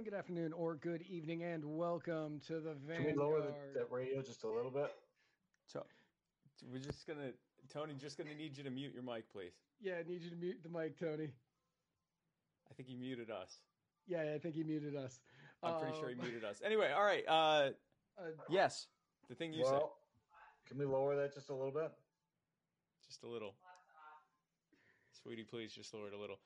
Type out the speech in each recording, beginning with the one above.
morning, good afternoon, or good evening, and welcome to the Vanguard. Can we lower the, that radio just a little bit? So we're just gonna Tony, just gonna need you to mute your mic, please. Yeah, I need you to mute the mic, Tony. I think he muted us. Yeah, I think he muted us. I'm pretty sure he Um, muted us. Anyway, all right. Uh, uh, yes, the thing you said, can we lower that just a little bit? just a little. Sweetie, please just lower it a little.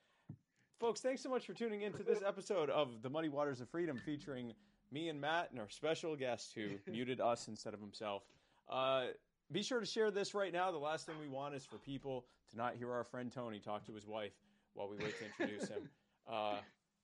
Folks, thanks so much for tuning in to this episode of The Muddy Waters of Freedom featuring me and Matt and our special guest who muted us instead of himself. Uh, be sure to share this right now. The last thing we want is for people to not hear our friend Tony talk to his wife while we wait to introduce him. Uh,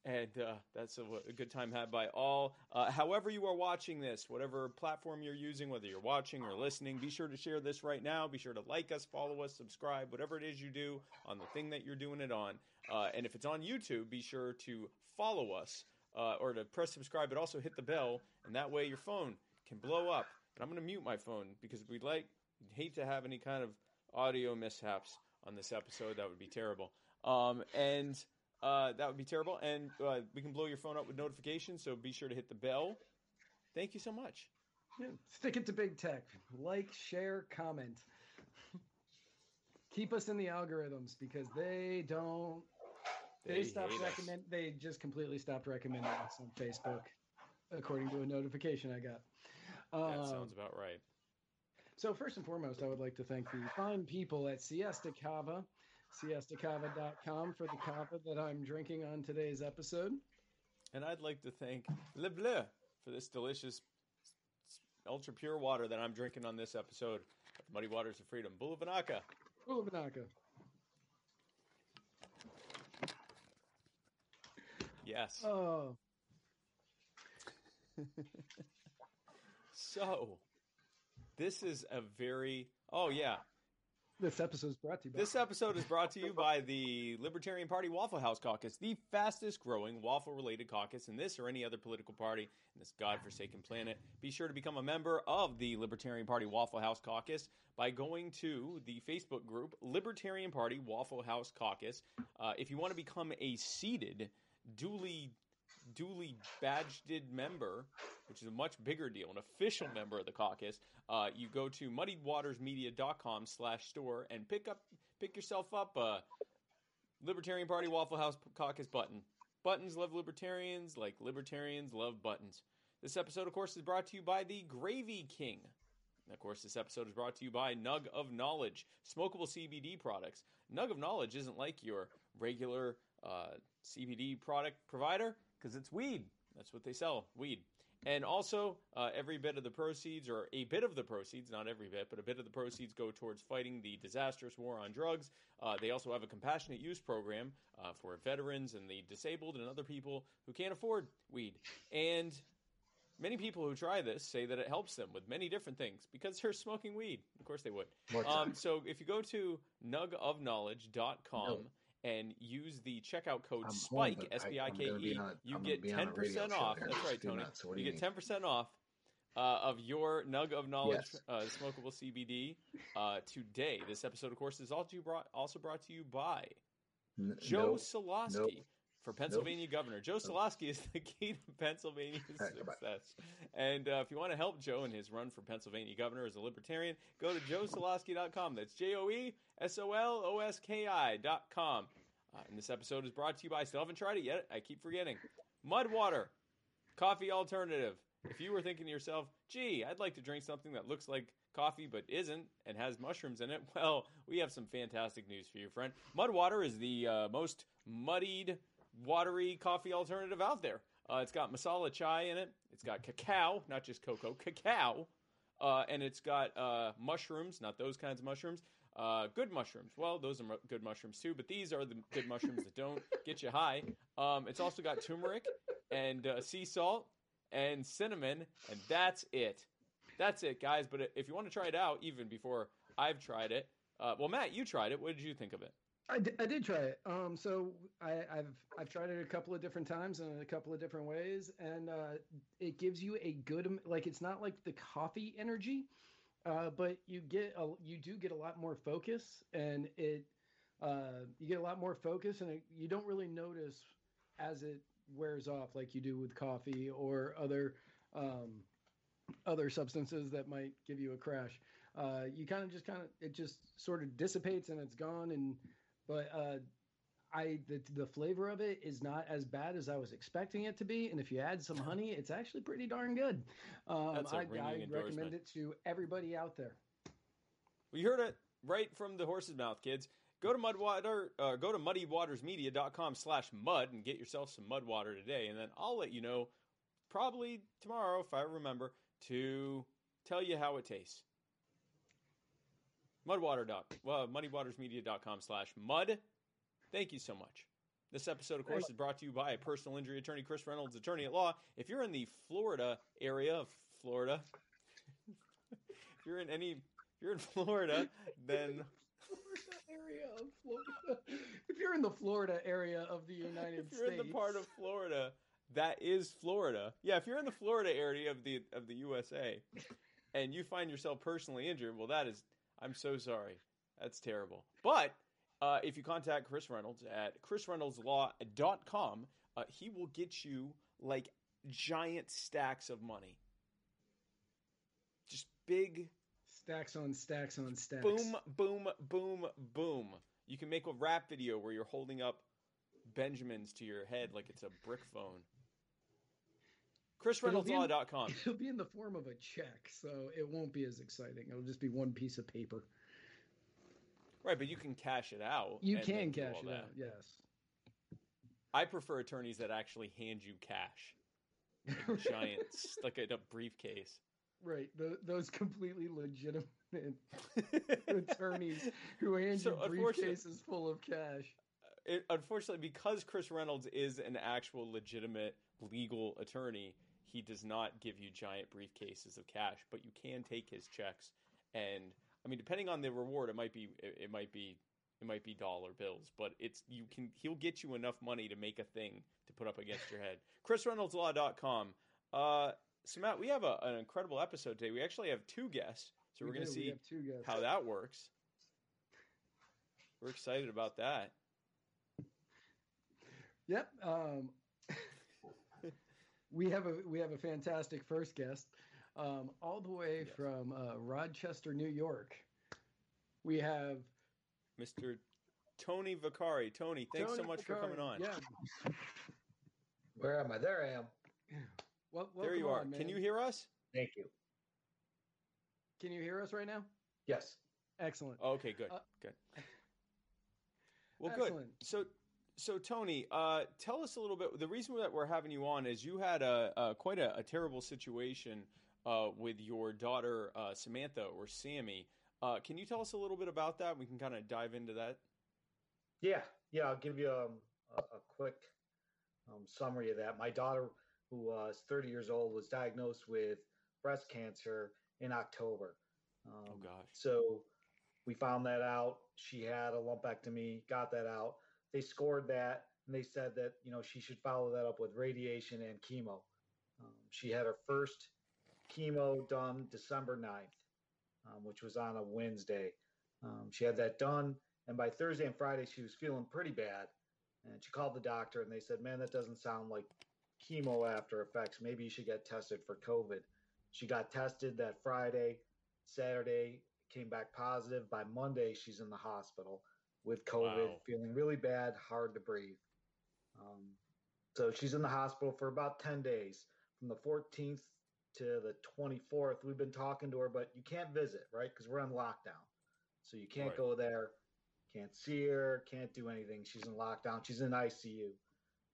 and uh, that's a, a good time had by all. Uh, however, you are watching this, whatever platform you're using, whether you're watching or listening, be sure to share this right now. Be sure to like us, follow us, subscribe, whatever it is you do on the thing that you're doing it on. Uh, and if it's on YouTube, be sure to follow us uh, or to press subscribe, but also hit the bell, and that way your phone can blow up. And I'm going to mute my phone because we'd like hate to have any kind of audio mishaps on this episode. That would be terrible. Um, and uh, that would be terrible. And uh, we can blow your phone up with notifications, so be sure to hit the bell. Thank you so much. yeah, stick it to big tech. Like, share, comment. Keep us in the algorithms because they don't. They, They stopped hate us. They just completely stopped recommending us on Facebook, according to a notification I got. That Um, sounds about right. So first and foremost, I would like to thank the fine people at Siesta Cava, siestacava.com for the kava that I'm drinking on today's episode. And I'd like to thank Le Bleu for this delicious, ultra pure water that I'm drinking on this episode of Muddy Waters of Freedom. Bulavanaka. Ulavanaka. Yes. Oh, So, this is a very. Oh, yeah. This episode is brought to you by This episode is brought to you by the Libertarian Party Waffle House Caucus, the fastest growing waffle related caucus in this or any other political party in this godforsaken planet. Be sure to become a member of the Libertarian Party Waffle House Caucus by going to the Facebook group Libertarian Party Waffle House Caucus. Uh, if you want to become a seated, duly duly badged member, which is a much bigger deal, an official member of the caucus, uh, you go to muddywatersmedia.com slash store and pick up pick yourself up a Libertarian Party Waffle House Caucus button. Buttons love libertarians like libertarians love buttons. This episode, of course, is brought to you by the Gravy King. And of course, this episode is brought to you by Nug of Knowledge, smokable CBD products. Nug of Knowledge isn't like your regular uh, CBD product provider because it's weed. That's what they sell, weed. And also, uh, every bit of the proceeds, or a bit of the proceeds, not every bit, but a bit of the proceeds go towards fighting the disastrous war on drugs. Uh, they also have a compassionate use program uh, for veterans and the disabled and other people who can't afford weed. And Many people who try this say that it helps them with many different things because they're smoking weed. Of course they would. Um, so if you go to nugofknowledge.com No. And use the checkout code I'm SPIKE, home, but I- S P I K E, you I'm get gonna be on a radio 10% off. That's right, Tony. not. So you you get mean? 10% off uh, of your Nug of Knowledge Yes. uh, smokable CBD uh, today. This episode, of course, is also brought, also brought to you by N- Joe nope. Soloski Nope. for Pennsylvania governor. Joe Soloski is the key to Pennsylvania's right, success. And uh, if you want to help Joe in his run for Pennsylvania governor as a libertarian, go to joesoloski.com. That's J O E S O L O S K I.com. Uh, and this episode is brought to you by, I still haven't tried it yet. I keep forgetting. Mudwater, coffee alternative. If you were thinking to yourself, gee, I'd like to drink something that looks like coffee but isn't and has mushrooms in it, well, we have some fantastic news for you, friend. Mudwater is the uh, most muddied, watery coffee alternative out there. Uh, it's got masala chai in it. It's got cacao, not just cocoa, cacao. Uh, and it's got uh, mushrooms, not those kinds of mushrooms. Uh, good mushrooms. Well, those are mu- good mushrooms too, but these are the good mushrooms that don't get you high. Um, it's also got turmeric and uh, sea salt and cinnamon, and that's it. That's it, guys. But if you want to try it out, even before I've tried it, uh, well, Matt, you tried it. What did you think of it? I did, I did try it. Um, so I, I've I've tried it a couple of different times and in a couple of different ways, and uh, it gives you a good like it's not like the coffee energy, uh, but you get a, you do get a lot more focus, and it uh, you get a lot more focus, and it, you don't really notice as it wears off like you do with coffee or other um, other substances that might give you a crash. Uh, you kind of just kind of it just sort of dissipates and it's gone. And but uh, I the the flavor of it is not as bad as I was expecting it to be. And if you add some honey, it's actually pretty darn good. Um, That's a I, I recommend it to everybody out there. We heard it right from the horse's mouth, kids. Go to Mudwater, uh, go to muddywatersmedia.com slash mud and get yourself some mud water today. And then I'll let you know probably tomorrow, if I remember, to tell you how it tastes. Mudwater doc, well, muddywatersmedia.com slash mud. Thank you so much. This episode, of course, is brought to you by personal injury attorney Chris Reynolds, attorney at law. If you're in the Florida area of Florida, if you're in any, if you're in Florida, then Florida area of Florida. If you're in the Florida area of the United States, if you're States, in the part of Florida that is Florida, yeah, if you're in the Florida area of the of the USA, and you find yourself personally injured, well, that is, I'm so sorry, that's terrible. But uh, if you contact Chris Reynolds at chrisreynoldslaw.com, uh, he will get you like giant stacks of money, just big stacks on stacks on stacks. boom, boom, boom, boom. You can make a rap video where you're holding up Benjamins to your head like it's a brick phone. It'll ChrisReynoldsLaw.com. It'll be in the form of a check, so it won't be as exciting. It'll just be one piece of paper. Right, but you can cash it out. You can cash it that. out, yes. I prefer attorneys that actually hand you cash, giant, s- like in a briefcase. Right, th those completely legitimate attorneys who hand So, you briefcases full of cash. Uh, it, unfortunately, because Chris Reynolds is an actual legitimate legal attorney, he does not give you giant briefcases of cash, but you can take his checks. And I mean, depending on the reward, it might be it, it might be it might be dollar bills, but it's you can he'll get you enough money to make a thing to put up against your head. ChrisReynoldsLaw.com. Uh, so Matt, we have a, an incredible episode today. We actually have two guests, so We we're going to see how that works. We're excited about that. Yep. Um, we have a we have a fantastic first guest, um, all the way Yes. from uh, Rochester, New York. We have Mr. Tony Vicari. Tony, thanks so Tony much for coming on. Yeah. Where am I? There I am. Well, there you are. on, Can you hear us? Thank you. Can you hear us right now? Yes. Excellent. Okay, good, Uh, good. Well, good. So, so Tony, uh, tell us a little bit. The reason that we're having you on is you had a, a quite a, a terrible situation uh, with your daughter uh, Samantha or Sammy. Uh, can you tell us a little bit about that? We can kind of dive into that. Yeah. Yeah. I'll give you um, a, a quick um, summary of that. My daughter, who was 30 years old, was diagnosed with breast cancer in October. Um, Oh gosh. So we found that out. She had a lumpectomy, got that out. They scored that and they said that, you know, she should follow that up with radiation and chemo. Um, she had her first chemo done December 9th, um, which was on a Wednesday. Um, she had that done. And by Thursday and Friday, she was feeling pretty bad. And she called the doctor and they said, man, that doesn't sound like chemo after effects. Maybe you should get tested for COVID. She got tested that Friday. Saturday came back positive. By Monday, she's in the hospital with COVID, Wow. feeling really bad, hard to breathe. Um, so she's in the hospital for about 10 days from the 14th to the 24th. We've been talking to her, but you can't visit, right? Because we're on lockdown. So you can't Right. go there, can't see her, can't do anything. She's in lockdown. She's in ICU.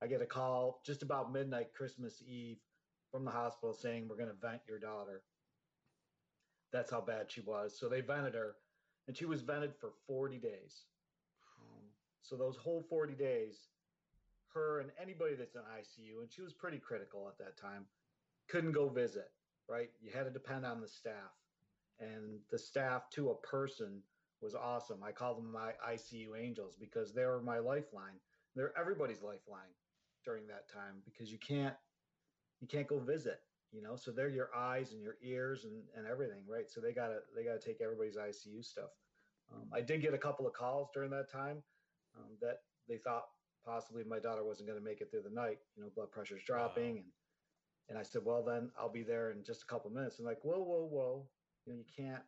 I get a call just about midnight Christmas Eve from the hospital saying we're going to vent your daughter. That's how bad she was. So they vented her, and she was vented for 40 days. Um, so those whole 40 days, her and anybody that's in ICU, and she was pretty critical at that time, couldn't go visit. Right? You had to depend on the staff, and the staff to a person was awesome. I call them my ICU angels because they were my lifeline. They're everybody's lifeline during that time because you can't you can't go visit you know so they're your eyes and your ears and, and everything right so they gotta they gotta take everybody's icu stuff um, i did get a couple of calls during that time um, that they thought possibly my daughter wasn't going to make it through the night. You know, blood pressure's dropping, wow. and and I said, well, then I'll be there in just a couple minutes. And like, whoa, whoa, whoa, you know, you can't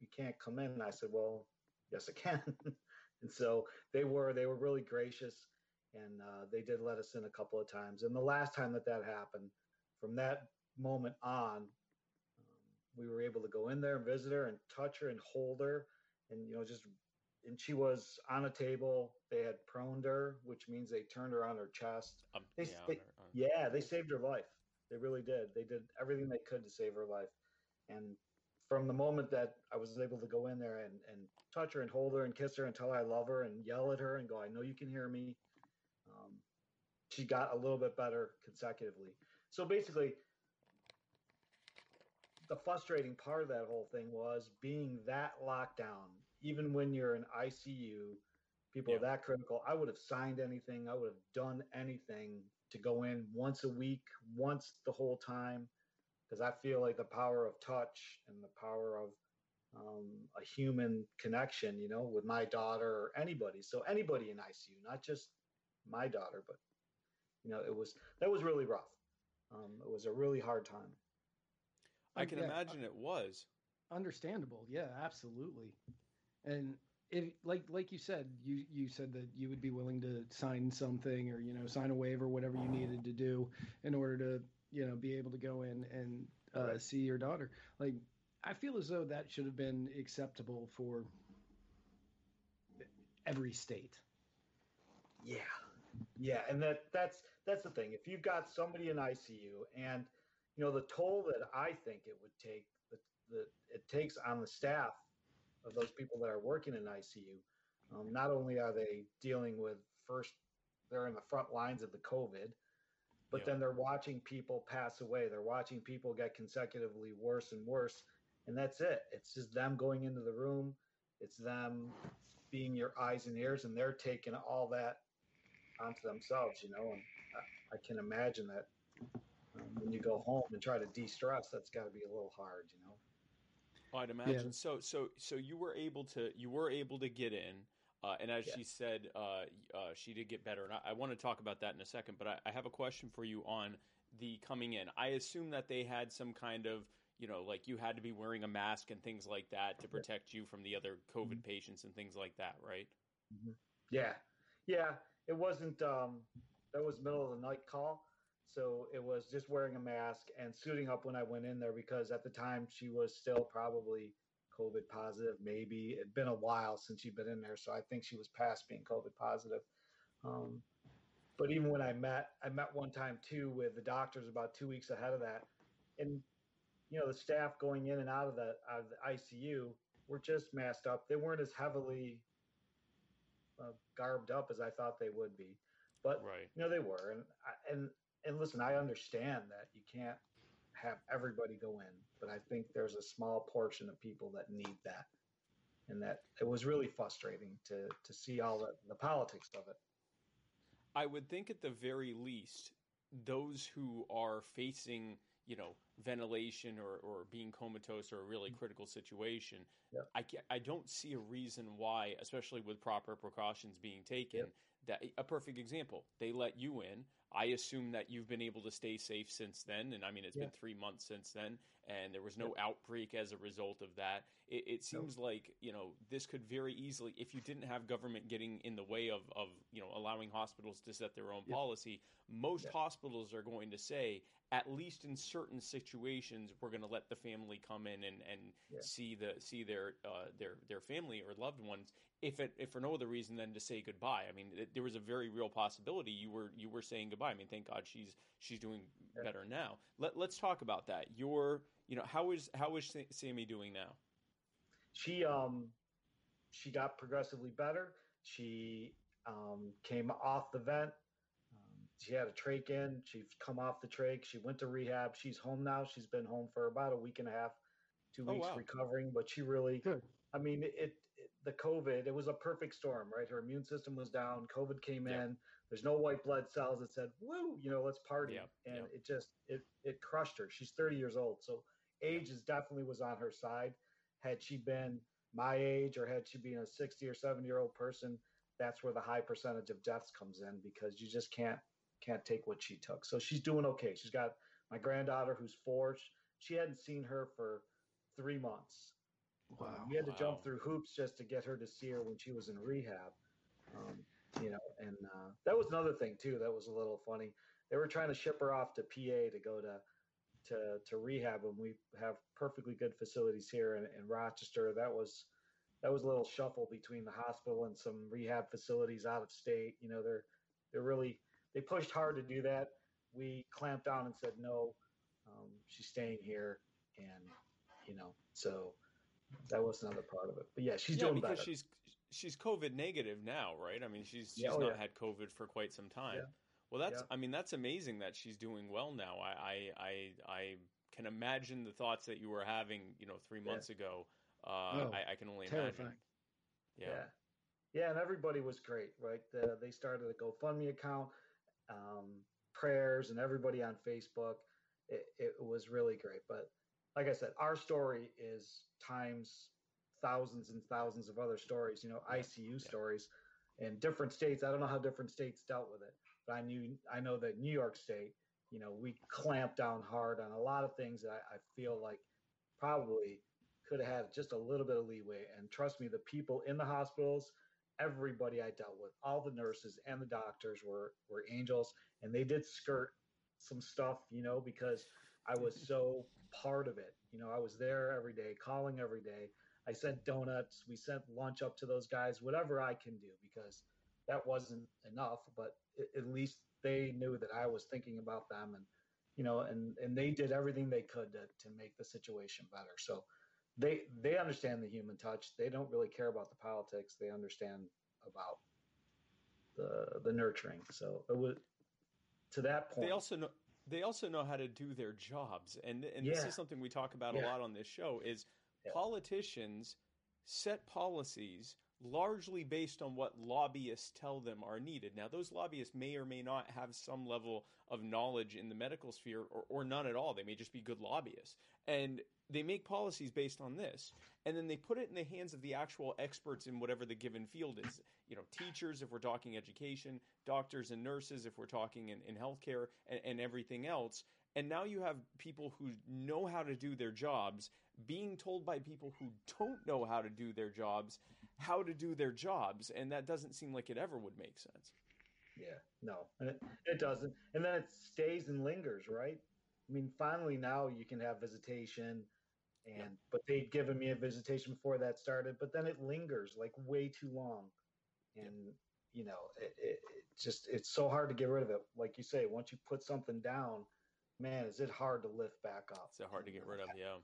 you can't come in. And I said, well, yes, I can. and so they were they were really gracious, and uh, they did let us in a couple of times. And the last time that that happened, from that moment on, um, we were able to go in there and visit her and touch her and hold her, and you know just and she was on a table. They had proned her, which means they turned her on her chest. Um, they, yeah, they, her, yeah, they saved her life. They really did. They did everything they could to save her life. And from the moment that I was able to go in there and, and touch her and hold her and kiss her and tell her I love her and yell at her and go, I know you can hear me, um, she got a little bit better consecutively. So basically, the frustrating part of that whole thing was being that locked down even when you're in ICU, people yeah. are that critical. I would have signed anything. I would have done anything to go in once a week, once the whole time, because I feel like the power of touch and the power of um, a human connection, you know, with my daughter or anybody. So anybody in ICU, not just my daughter, but you know, it was that was really rough. Um, it was a really hard time. I can yeah, imagine it was. Understandable. Yeah, absolutely. And if like like you said, you you said that you would be willing to sign something or you know sign a waiver, whatever you needed to do in order to you know be able to go in and uh, right. see your daughter. Like I feel as though that should have been acceptable for every state. Yeah, yeah, and that that's that's the thing. If you've got somebody in ICU, and you know the toll that I think it would take that that it takes on the staff of those people that are working in ICU. Um, not only are they dealing with first, they're in the front lines of the COVID, but then they're watching people pass away. They're watching people get consecutively worse and worse. And that's it. It's just them going into the room. It's them being your eyes and ears, and they're taking all that onto themselves, you know. And I, I can imagine that um, when you go home and try to de stress, that's got to be a little hard, you know. I'd imagine. Yeah. So, so, so you were able to you were able to get in, uh, and as yeah. she said, uh, uh, she did get better. And I, I, want to talk about that in a second. But I, I, have a question for you on the coming in. I assume that they had some kind of you know, like you had to be wearing a mask and things like that to protect you from the other COVID mm-hmm. patients and things like that, right? Mm-hmm. Yeah, yeah. It wasn't. Um, that was middle of the night call. So it was just wearing a mask and suiting up when I went in there because at the time she was still probably COVID positive. Maybe it'd been a while since she'd been in there, so I think she was past being COVID positive. Um, but even when I met, I met one time too with the doctors about two weeks ahead of that, and you know the staff going in and out of the out of the ICU were just masked up. They weren't as heavily uh, garbed up as I thought they would be, but right. you know they were, and and and listen, I understand that you can't have everybody go in, but I think there's a small portion of people that need that. And that it was really frustrating to to see all the, the politics of it. I would think at the very least, those who are facing, you know, ventilation or, or being comatose or a really mm-hmm. critical situation, yep. I, I don't see a reason why, especially with proper precautions being taken, yep. that a perfect example, they let you in I assume that you've been able to stay safe since then. And I mean, it's yeah. been three months since then, and there was no yeah. outbreak as a result of that. It, it seems no. like, you know, this could very easily, if you didn't have government getting in the way of, of you know, allowing hospitals to set their own yeah. policy, most hospitals are going to say, at least in certain situations, we're going to let the family come in and, and see the see their uh, their their family or loved ones if it if for no other reason than to say goodbye. I mean, it, there was a very real possibility you were you were saying goodbye. I mean, thank God she's she's doing yeah. better now. Let let's talk about that. Your you know how is how is Sammy doing now? She um she got progressively better. She um, came off the vent. She had a trach in. She's come off the trach. She went to rehab. She's home now. She's been home for about a week and a half, two oh, weeks oh, wow. recovering. But she really, Good. I mean, it the COVID, it was a perfect storm, right? Her immune system was down. COVID came in. There's no white blood cells that said, "Woo, you know, let's party," and it just it it crushed her. She's 30 years old, so age is definitely was on her side. Had she been my age, or had she been a 60 or 70 year old person, that's where the high percentage of deaths comes in because you just can't can't take what she took. So she's doing okay. She's got my granddaughter who's four. She hadn't seen her for three months. Wow. Um, we had to Wow. jump through hoops just to get her to see her when she was in rehab. Um, you know, and uh, that was another thing too. That was a little funny. They were trying to ship her off to PA to go to to to rehab, and we have perfectly good facilities here in, in Rochester. That was that was a little shuffle between the hospital and some rehab facilities out of state. You know, they're they're really they pushed hard to do that. We clamped down and said no. Um, she's staying here, and you know, so that was another part of it. But yeah, she's yeah, doing because better. she's she's COVID negative now, right? I mean, she's she's Yeah, oh, not yeah. had COVID for quite some time. Well, that's. I mean, that's amazing that she's doing well now. I I I, I can imagine the thoughts that you were having, you know, three months ago. Uh, Oh, I, I can only terrifying. imagine. Yeah. yeah. Yeah, and everybody was great, right? The, they started a GoFundMe account, um, prayers, and everybody on Facebook. It, it was really great. But like I said, our story is times thousands and thousands of other stories, you know, ICU yeah. stories in different states. I don't know how different states dealt with it, but I knew, I know that New York State, you know, we clamped down hard on a lot of things that I, I feel like probably could have had just a little bit of leeway. And trust me, the people in the hospitals, everybody I dealt with, all the nurses and the doctors were were angels, and they did skirt some stuff, you know, because I was so part of it. You know, I was there every day, calling every day. I sent donuts, we sent lunch up to those guys, whatever I can do, because that wasn't enough. But at least they knew that I was thinking about them, and you know, and and they did everything they could to to make the situation better. So they they understand the human touch. They don't really care about the politics. They understand about the the nurturing. So it was to that point. They also know they also know how to do their jobs, and and this is something we talk about a lot on this show. Is Yeah. politicians set policies largely based on what lobbyists tell them are needed. Now, those lobbyists may or may not have some level of knowledge in the medical sphere or, or none at all. They may just be good lobbyists. And they make policies based on this. And then they put it in the hands of the actual experts in whatever the given field is. You know, teachers, if we're talking education, doctors and nurses, if we're talking in, in healthcare, and, and everything else. And now you have people who know how to do their jobs being told by people who don't know how to do their jobs how to do their jobs. And that doesn't seem like it ever would make sense. Yeah, no, it, it doesn't. And then it stays and lingers, right? I mean, finally now you can have visitation, and Yeah. but they'd given me a visitation before that started, but then it lingers like way too long, and you know, it, it, it just it's so hard to get rid of it. Like you say, once you put something down, man, is it hard to lift back up? It's hard to get rid of. Yeah.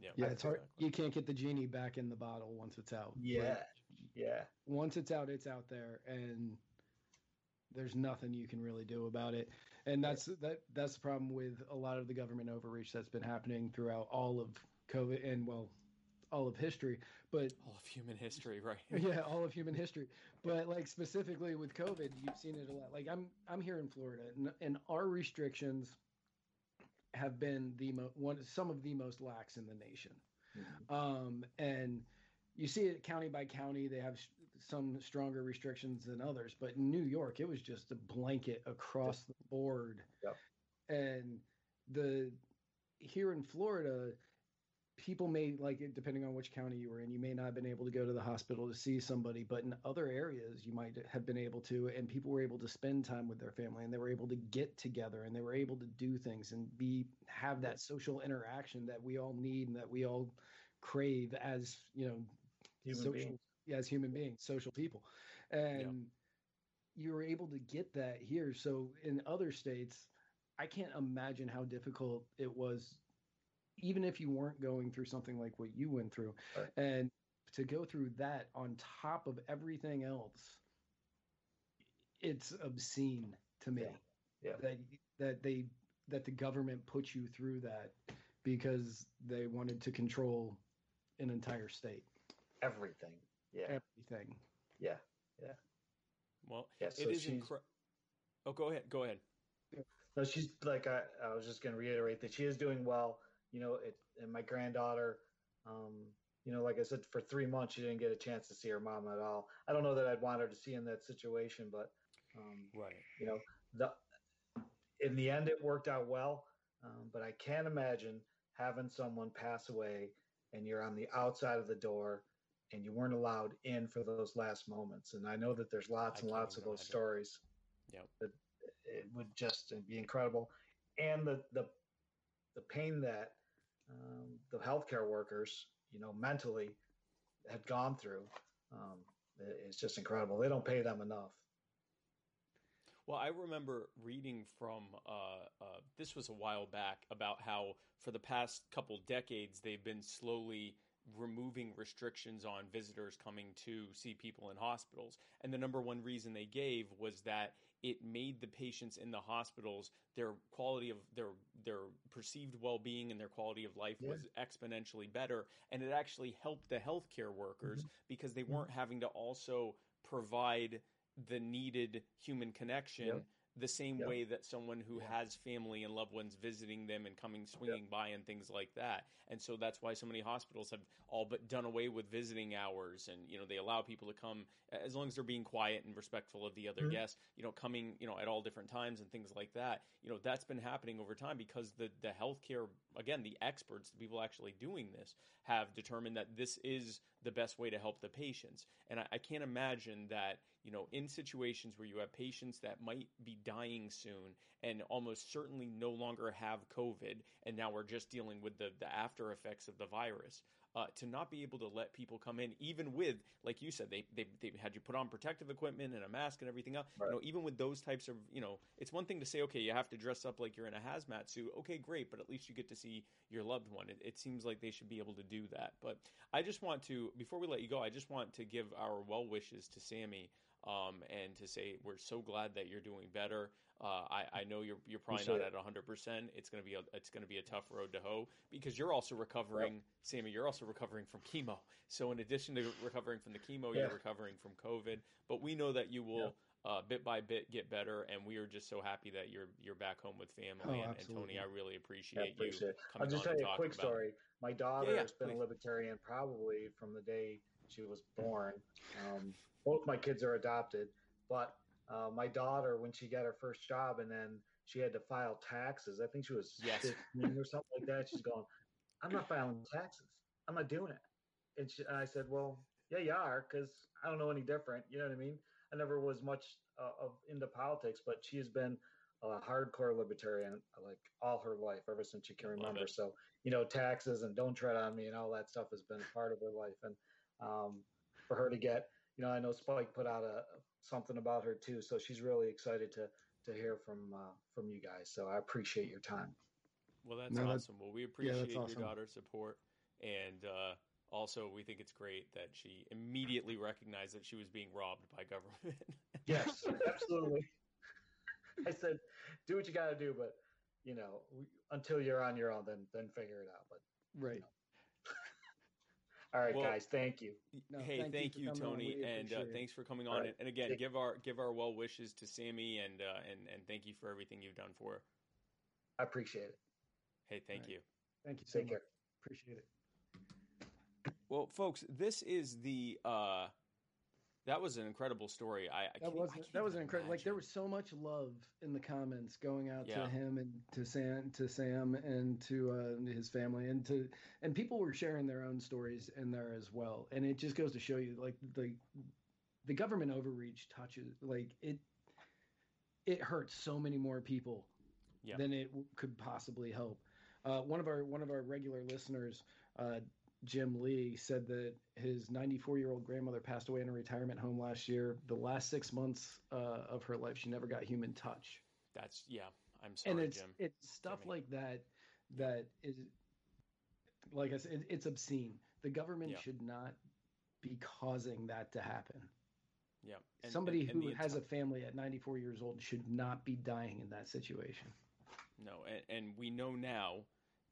Yeah. Yeah, it's hard. exactly. You can't get the genie back in the bottle once it's out. Yeah, Like, yeah, once it's out, it's out there, and there's nothing you can really do about it. And that's that. That's the problem with a lot of the government overreach that's been happening throughout all of COVID and well, all of history. But All of human history, right? yeah, all of human history. But like specifically with COVID, you've seen it a lot. Like I'm I'm here in Florida, and, and our restrictions have been the mo- one some of the most lax in the nation. Mhm. Um, and you see it county by county. They have s- some stronger restrictions than others, but in New York, it was just a blanket across the board. Yep. And the here in Florida, people may like it depending on which county you were in. You may not have been able to go to the hospital to see somebody, but in other areas, you might have been able to. And people were able to spend time with their family, and they were able to get together, and they were able to do things and be have that social interaction that we all need and that we all crave as you know human social beings. yeah, as human beings, social people. And you were able to get that here. So in other states, I can't imagine how difficult it was, even if you weren't going through something like what you went through. Right. And to go through that on top of everything else, it's obscene to me Yeah. that that they that the government put you through that because they wanted to control an entire state Everything. Yeah, everything yeah, Yeah. Well, yeah. it So is she's incredible. Oh, go ahead. Go ahead. no, she's like I, I was just going to reiterate that she is doing well. You know, it and my granddaughter, um, you know, like I said, for three months she didn't get a chance to see her mom at all. I don't know that I'd want her to see in that situation, but um, right. You know, the in the end it worked out well, um, but I can't imagine having someone pass away and you're on the outside of the door and you weren't allowed in for those last moments. And I know that there's lots I and lots of those stories. Yep. That it would just be incredible, and the the the pain that um, the healthcare workers, you know, mentally had gone through. Um, it's just incredible. They don't pay them enough. Well, I remember reading from uh, uh, this was a while back about how for the past couple decades they've been slowly removing restrictions on visitors coming to see people in hospitals. And the number one reason they gave was that it made the patients in the hospitals their quality of their their perceived well-being and their quality of life yeah. was exponentially better and it actually helped the healthcare workers mm-hmm. because they weren't mm-hmm. having to also provide the needed human connection yep the same yep. way that someone who yeah. has family and loved ones visiting them and coming swinging yep. by and things like that. And so that's why so many hospitals have all but done away with visiting hours and you know they allow people to come as long as they're being quiet and respectful of the other mm-hmm. guests, you know, coming, you know, at all different times and things like that. You know, that's been happening over time because the the healthcare again, the experts, the people actually doing this have determined that this is the best way to help the patients. And I, I can't imagine that, you know, in situations where you have patients that might be dying soon and almost certainly no longer have COVID, and now we're just dealing with the, the after effects of the virus uh, to not be able to let people come in, even with, like you said, they, they, they had you put on protective equipment and a mask and everything else. Right. You know, even with those types of, you know, it's one thing to say, okay, you have to dress up like you're in a hazmat suit. Okay, great, but at least you get to see your loved one. It, it seems like they should be able to do that. But I just want to, before we let you go, I just want to give our well wishes to Sammy um, and to say we're so glad that you're doing better. Uh, I, I know you're you're probably not at 100. percent It's gonna be a it's gonna be a tough road to hoe because you're also recovering, yep. Sammy. You're also recovering from chemo. So in addition to recovering from the chemo, yeah. you're recovering from COVID. But we know that you will. Uh, bit by bit get better, and we are just so happy that you're you're back home with family. Oh, and, and, Tony, I really appreciate, yeah, appreciate you. I'll just tell you a quick story. It. My daughter yeah, has been please. a libertarian probably from the day she was born. Um, both my kids are adopted, but uh, my daughter when she got her first job and then she had to file taxes. I think she was yes. 15 or something like that. She's going, I'm not filing taxes. I'm not doing it. And, she, and I said, well, yeah, you are, because I don't know any different. You know what I mean? I never was much uh, of into politics, but she has been a hardcore libertarian like all her life, ever since she can remember. So, you know, taxes and don't tread on me and all that stuff has been part of her life. And um, for her to get, you know, I know Spike put out a something about her too. So she's really excited to to hear from uh, from you guys. So I appreciate your time. Well, that's no, awesome. That's, well, we appreciate yeah, awesome. your daughter's support, and uh, also we think it's great that she immediately recognized that she was being robbed by government. yes, absolutely. I said, do what you got to do, but you know, we, until you're on your own, then then figure it out. But right. You know. All right, well, guys. Thank you. No, hey, thank, thank you, you Tony, and uh, thanks for coming on. Right. And again, give our give our well wishes to Sammy, and uh, and and thank you for everything you've done for her. I appreciate it. Hey, thank right. you. Thank you. So Take much. care. Appreciate it. Well, folks, this is the uh, that was an incredible story. I, I that was that was an incredible. Like there was so much love in the comments going out yeah. to him and to Sam, to Sam, and to uh, his family, and to and people were sharing their own stories in there as well. And it just goes to show you, like the the government overreach touches, like it it hurts so many more people yeah. than it could possibly help. Uh, one of our one of our regular listeners, uh, Jim Lee said that his 94 year old grandmother passed away in a retirement home last year. The last six months uh, of her life, she never got human touch. That's yeah. I'm sorry, and it's Jim. it's stuff Jimmy. like that that is like I said, it, it's obscene. The government yeah. should not be causing that to happen. Yeah. And, Somebody and, and who has a family at 94 years old should not be dying in that situation. No, and, and we know now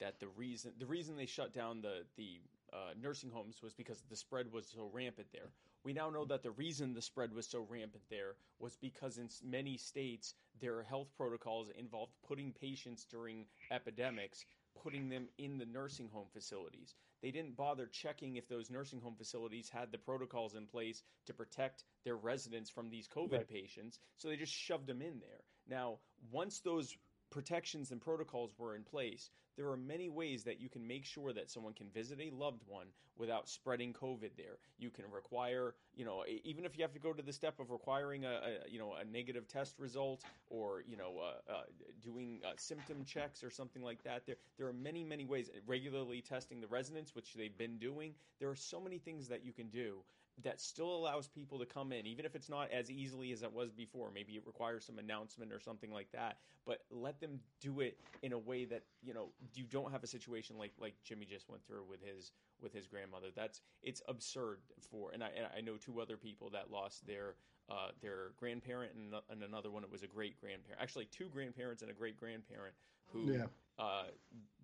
that the reason the reason they shut down the the uh, nursing homes was because the spread was so rampant there. We now know that the reason the spread was so rampant there was because in many states their health protocols involved putting patients during epidemics putting them in the nursing home facilities. They didn't bother checking if those nursing home facilities had the protocols in place to protect their residents from these COVID Right. patients, so they just shoved them in there. Now, once those protections and protocols were in place, there are many ways that you can make sure that someone can visit a loved one without spreading COVID there. You can require, you know, even if you have to go to the step of requiring a, a you know, a negative test result or, you know, uh, uh, doing uh, symptom checks or something like that. There, there are many, many ways. Regularly testing the residents, which they've been doing. There are so many things that you can do that still allows people to come in, even if it's not as easily as it was before. Maybe it requires some announcement or something like that. But let them do it in a way that you know you don't have a situation like like Jimmy just went through with his with his grandmother. That's it's absurd for, and I and I know two other people that lost their uh, their grandparent and, and another one it was a great grandparent. Actually, two grandparents and a great grandparent who Yeah. Uh,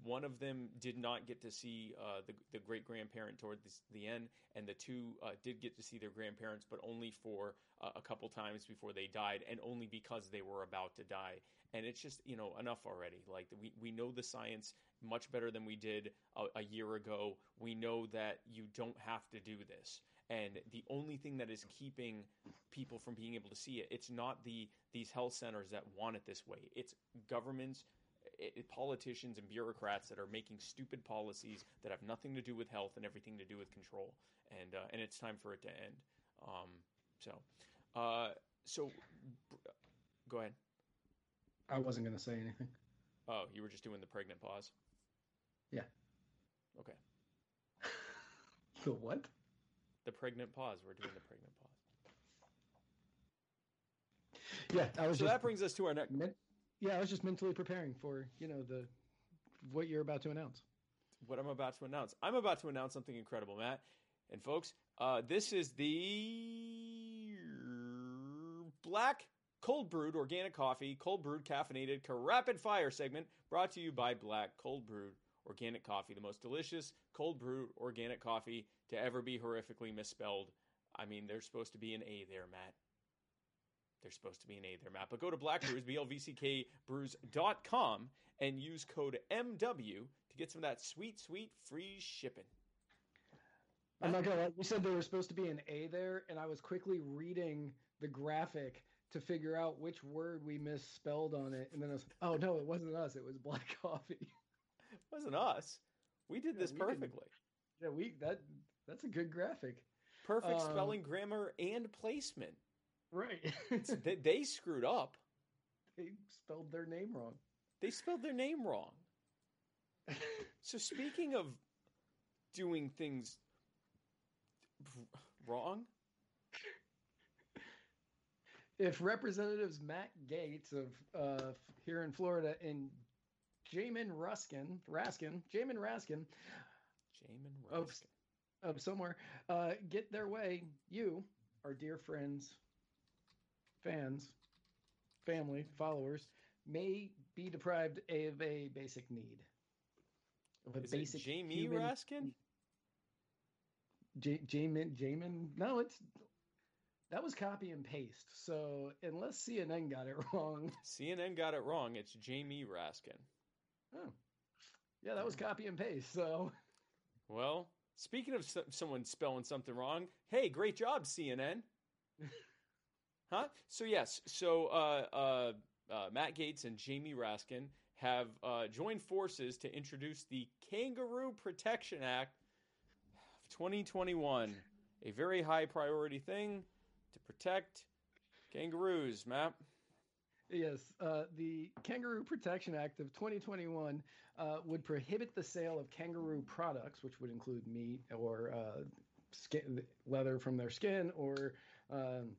one of them did not get to see uh, the, the great grandparent toward the, the end, and the two uh, did get to see their grandparents, but only for uh, a couple times before they died, and only because they were about to die. And it's just you know enough already. Like we we know the science much better than we did a, a year ago. We know that you don't have to do this. And the only thing that is keeping people from being able to see it, it's not the these health centers that want it this way. It's governments i- i- politicians and bureaucrats that are making stupid policies that have nothing to do with health and everything to do with control, and uh, and it's time for it to end. Um, so, uh, so go ahead. I wasn't going to say anything. Oh, you were just doing the pregnant pause. Yeah. Okay, The what? the pregnant pause. We're doing the pregnant pause. Yeah, I was So just that brings us to our next. Yeah, I was just mentally preparing for you know the what you're about to announce. what I'm about to announce. I'm about to announce something incredible, Matt. And folks, uh, this is the Black Cold Brewed Organic Coffee, Cold Brewed Caffeinated Rapid Fire segment brought to you by Black Cold Brewed Organic Coffee, the most delicious cold brewed organic coffee to ever be horrifically misspelled. I mean, there's supposed to be an A there, Matt. There's supposed to be an A there, Matt. But go to Black Brews, B-L-V-C-K brews.com and use code MW to get some of that sweet, sweet free shipping. I'm not gonna lie. You said there was supposed to be an A there, and I was quickly reading the graphic to figure out which word we misspelled on it, and then I was, like, oh no, it wasn't us. It was black coffee. It wasn't us. We did Yeah, this we did. perfectly. yeah, we that that's a good graphic. Perfect Um, spelling, grammar, and placement. Right. they, they screwed up. they spelled their name wrong. They spelled their name wrong. So speaking of doing things wrong, if Representatives Matt Gaetz of uh, here in Florida and Jamin Ruskin, Raskin, Jamin Raskin Jamin Of- Ruskin. of somewhere uh, get their way, you, our dear friends, fans, family, followers, may be deprived of a basic need. Of a Is it basic Jamie human- Raskin? J- Jamin, Jamin. No, it's that was copy and paste. So unless CNN got it wrong, CNN got it wrong. It's Jamie Raskin. oh, yeah, that was hmm. copy and paste. So Well, speaking of so- someone spelling something wrong, hey, great job, CNN. huh? So yes, so uh, uh, uh, Matt Gaetz and Jamie Raskin have uh, joined forces to introduce the Kangaroo Protection Act of 2021, a very high priority thing to protect kangaroos. Matt. Yes, uh, the Kangaroo Protection Act of 2021 uh, would prohibit the sale of kangaroo products, which would include meat or uh, skin, leather from their skin or um,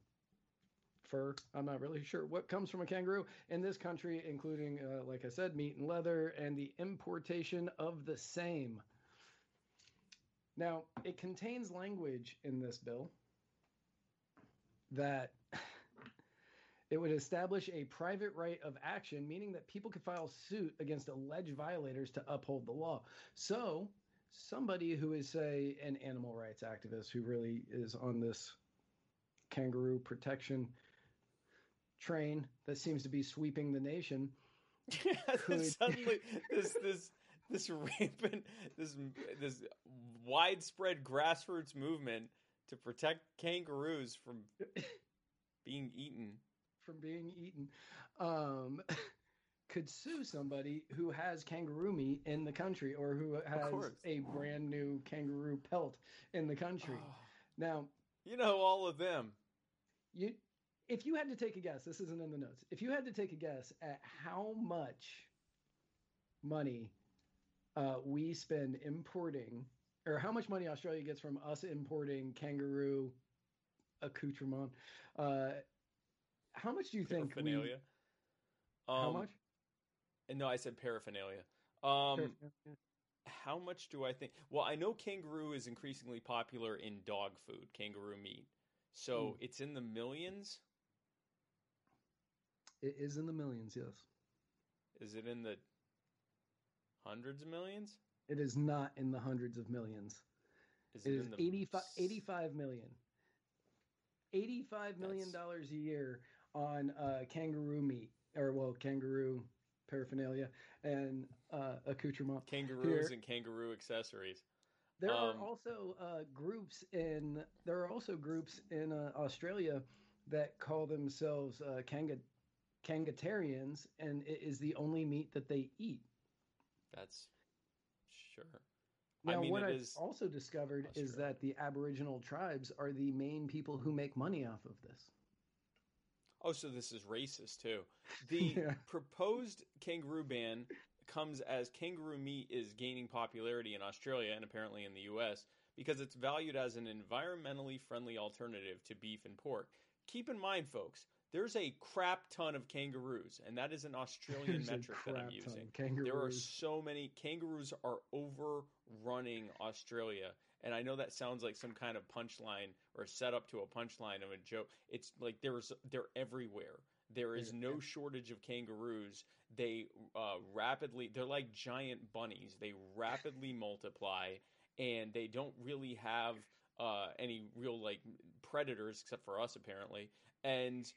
fur. I'm not really sure what comes from a kangaroo in this country, including, uh, like I said, meat and leather, and the importation of the same. Now, it contains language in this bill that it would establish a private right of action, meaning that people could file suit against alleged violators to uphold the law. So, somebody who is, say, an animal rights activist who really is on this kangaroo protection train that seems to be sweeping the nation. Could- suddenly this this this rampant, this this widespread grassroots movement to protect kangaroos from being eaten. from being eaten um, could sue somebody who has kangaroo meat in the country or who has a brand new kangaroo pelt in the country. Now, you know all of them. you if you had to take a guess, this isn't in the notes. If you had to take a guess at how much money uh, we spend importing, or how much money Australia gets from us importing kangaroo accoutrement, uh, how much do you think we? Paraphernalia. How Um, much? No, I said paraphernalia. Um, Paraphernalia. how much do I think? Well, I know kangaroo is increasingly popular in dog food, kangaroo meat. So Mm. it's in the millions. It is in the millions, yes. Is it in the hundreds of millions? It is not in the hundreds of millions. Is It is in the 85, s- 85 million. 85 million dollars a year on uh, kangaroo meat, or well, kangaroo paraphernalia and uh, accoutrement. kangaroos Here- and kangaroo accessories? There are Um, also uh, groups in there are also groups in uh, Australia that call themselves uh, kanga kangatarians, and it is the only meat that they eat. That's sure. Now, I mean, what I've is also discovered is that the Aboriginal tribes are the main people who make money off of this. Oh, so this is racist too. The Yeah. proposed kangaroo ban comes as kangaroo meat is gaining popularity in Australia and apparently in the US because it's valued as an environmentally friendly alternative to beef and pork. Keep in mind, folks, there's a crap ton of kangaroos, and that is an Australian metric that I'm using. There are so many kangaroos are overrunning Australia. And I know that sounds like some kind of punchline or setup to a punchline of a joke. It's like there's they're everywhere. There is no shortage of kangaroos. They uh, rapidly they're like giant bunnies. They rapidly multiply and they don't really have uh, any real like predators except for us apparently. And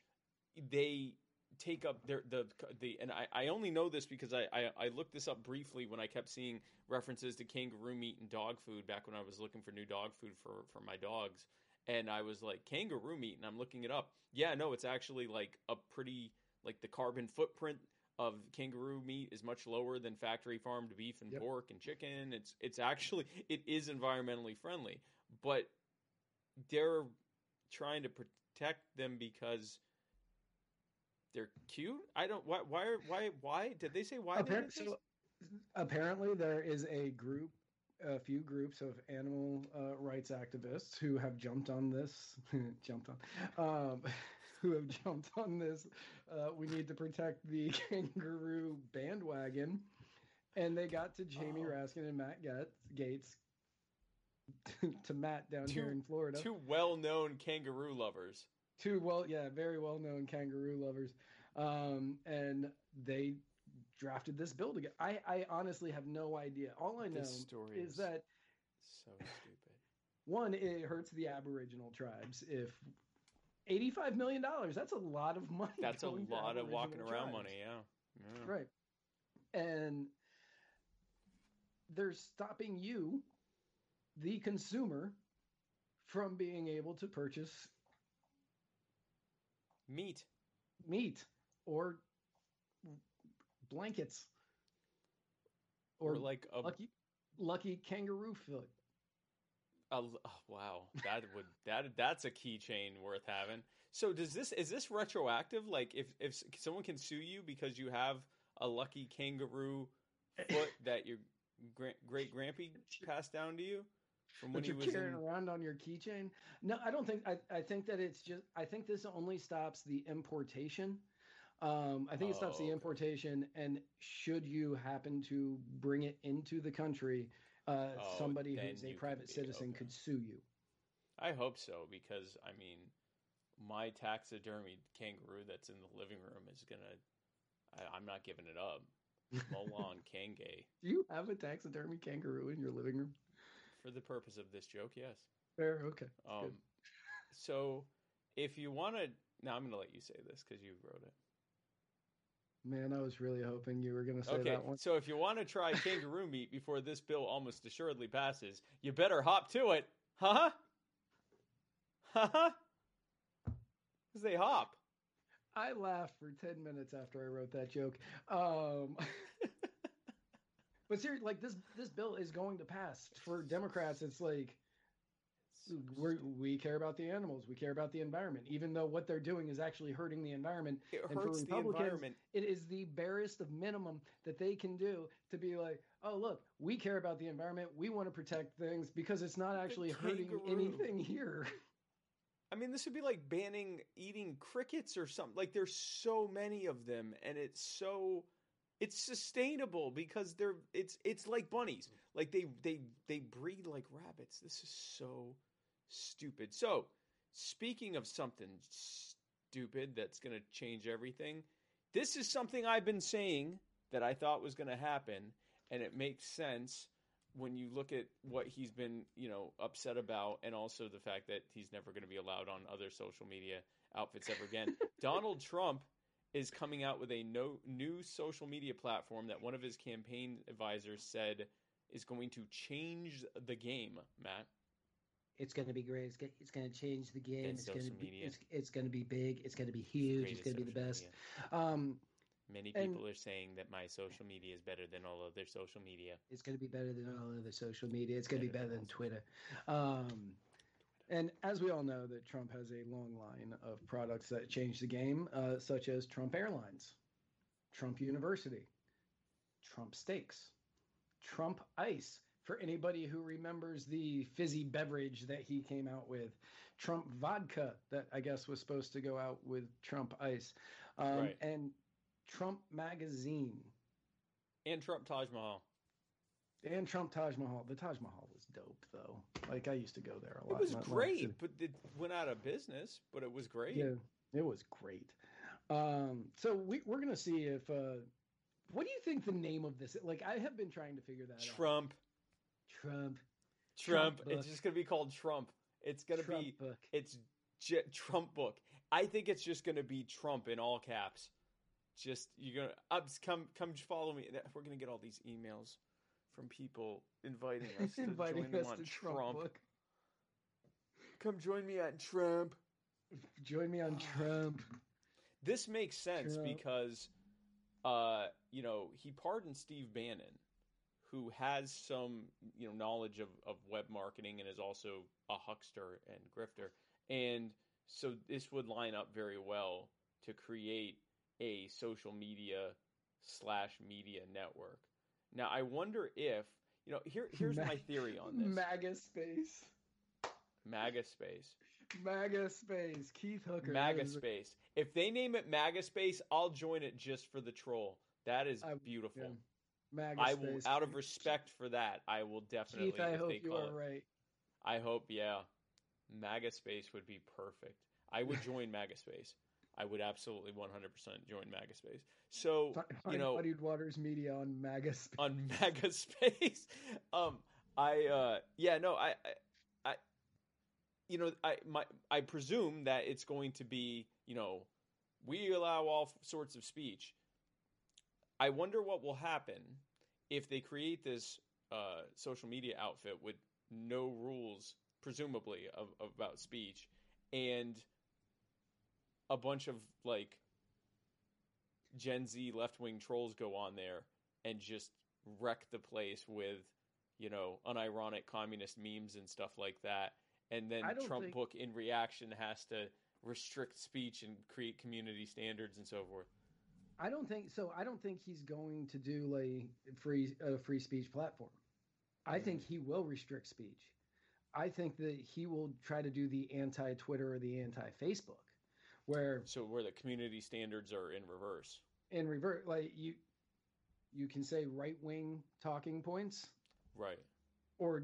they take up their the the and I, I only know this because I, I I looked this up briefly when I kept seeing references to kangaroo meat and dog food back when I was looking for new dog food for for my dogs and I was like kangaroo meat and I'm looking it up. Yeah, no, it's actually like a pretty like the carbon footprint of kangaroo meat is much lower than factory farmed beef and Yep. pork and chicken. It's it's actually it is environmentally friendly, but they're trying to protect them because they're cute. I don't why why why why did they say why? they Appar- did so apparently, there is a group, a few groups of animal uh, rights activists who have jumped on this, jumped on, um, who have jumped on this. Uh, we need to protect the kangaroo bandwagon, and they got to Jamie Oh. Raskin and Matt Gaetz, Gaetz to Matt down Two- here in Florida. Two well-known kangaroo lovers. Two well yeah very well known kangaroo lovers um and they drafted this bill together i i honestly have no idea all i know is is- that So stupid. one it hurts the aboriginal tribes if 85 million dollars that's a lot of money That's a lot of walking Aboriginal around money. Yeah. yeah. right and they're stopping you the consumer from being able to purchase Meat. meat or blankets Or, or, like a, lucky lucky kangaroo foot. oh, wow. That would that that's a keychain worth having. So does this is this retroactive? Like if if someone can sue you because you have a lucky kangaroo foot that your gra- great grampy passed down to you from when that you're carrying in around on your keychain. No, I don't think. I, I think that it's just. I think this only stops the importation. Um, I think it stops Oh, the okay. importation, and should you happen to bring it into the country, uh, Oh, somebody who's a private be- citizen okay. could sue you. I hope so because I mean, my taxidermy kangaroo that's in the living room is gonna. I, I'm not giving it up. Molon Kange. Do you have a taxidermy kangaroo in your living room? For the purpose of this joke, yes. Fair. Okay. Um, so if you want to, now I'm going to let you say this because you wrote it. Man, I was really hoping you were going to say Okay, that one. so if you want to try kangaroo meat before this bill almost assuredly passes, you better hop to it. Huh? Huh? Because they hop. I laughed for 10 minutes after I wrote that joke. Um, but seriously, like this this bill is going to pass. For Democrats, it's like we we care about the animals, we care about the environment, even though what they're doing is actually hurting the environment. It And for hurts the environment. It is the barest of minimum that they can do to be like, oh look, we care about the environment, we want to protect things because it's not actually hurting anything here. I mean, this would be like banning eating crickets or something. Like, there's so many of them, and it's so it's sustainable because they're it's it's like bunnies. Mm-hmm. Like they they they breed like rabbits. This is so stupid. So, speaking of something stupid that's going to change everything, this is something I've been saying that I thought was going to happen, and it makes sense when you look at what he's been, you know, upset about, and also the fact that he's never going to be allowed on other social media outfits ever again. Donald Trump is coming out with a no, new social media platform that one of his campaign advisors said is going to change the game. Matt, It's going to be great. It's, it's going to change the game. And It's going to be. media. It's, it's going to be big. It's going to be huge. It's Greatest going to be the best. Um, Many And- people are saying that my social media is better than all other social media. It's going to be better than all other social media. It's going to be Better than Twitter. Um, and as we all know, that Trump has a long line of products that change the game, uh, such as Trump Airlines, Trump University, Trump Steaks, Trump Ice. For anybody who remembers the fizzy beverage that he came out with, Trump Vodka, that I guess was supposed to go out with Trump Ice, um, Right. and Trump Magazine And Trump Taj Mahal. and Trump Taj Mahal. The Taj Mahal dope, though. Like I used to go there a lot. It was not- great, but it went out of business. But it was great. Yeah, it was great. Um, so we, we're gonna see if. Uh, what do you think the name of this? Like, I have been trying to figure that out. Trump, Trump. Trump. Trump It's just gonna be called Trump. It's gonna Trump be book. it's J- Trump book. I think it's just gonna be Trump in all caps. Just you're gonna ups come come follow me. We're gonna get all these emails from people inviting us to inviting join them on Trump, Trump. Come join me on Trump. Join me on Trump. This makes sense Trump. because, uh, you know, he pardoned Steve Bannon, who has some, you know, knowledge of, of web marketing and is also a huckster and grifter. And so this would line up very well to create a social media slash media network. Now, I wonder if, you know, here here's Ma- my theory on this. MAGA space. MAGA space. MAGA space. Keith Hooker. MAGA space. If they name it MAGA space, I'll join it just for the troll. That is I- beautiful. yeah. MAGA I space. will, out of respect for that, I will definitely. Keith, I hope they you are it, right. I hope, yeah. MAGA space would be perfect. I would join MAGA space. I would absolutely 100% join Magaspace. So Fi- you know, Muddy Waters Media on MAGA space. on MAGA space, um, I uh, yeah, no, I, I, I, you know, I my I presume that it's going to be, you know, we allow all sorts of speech. I wonder what will happen if they create this uh, social media outfit with no rules, presumably, of, of about speech, and a bunch of like Gen Z left wing trolls go on there and just wreck the place with, you know, unironic communist memes and stuff like that. And then Trump think- book in reaction has to restrict speech and create community standards and so forth. I don't think so. I don't think he's going to do like free a free speech platform. I think Mm. he will restrict speech. I think that he will try to do the anti Twitter or the anti Facebook, where So where the community standards are in reverse. in revert, like you, you can say right wing talking points Right. or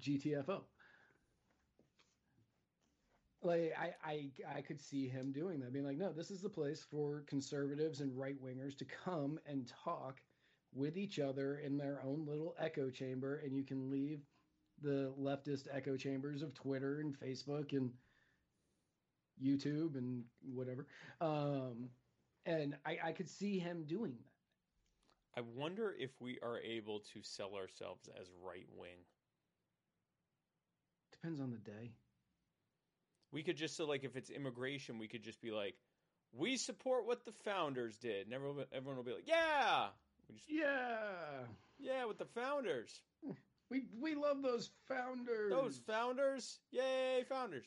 GTFO. Like I, I, I could see him doing that, being like, no, this is the place for conservatives and right wingers to come and talk with each other in their own little echo chamber, and you can leave the leftist echo chambers of Twitter and Facebook and YouTube and whatever. Um, and I, I could see him doing that. I wonder if we are able to sell ourselves as right wing. Depends on the day. We could just so like if it's immigration, we could just be like, we support what the founders did, and everyone everyone will be like, yeah, we just Yeah, yeah with the founders, we we love those founders. those founders, yay founders.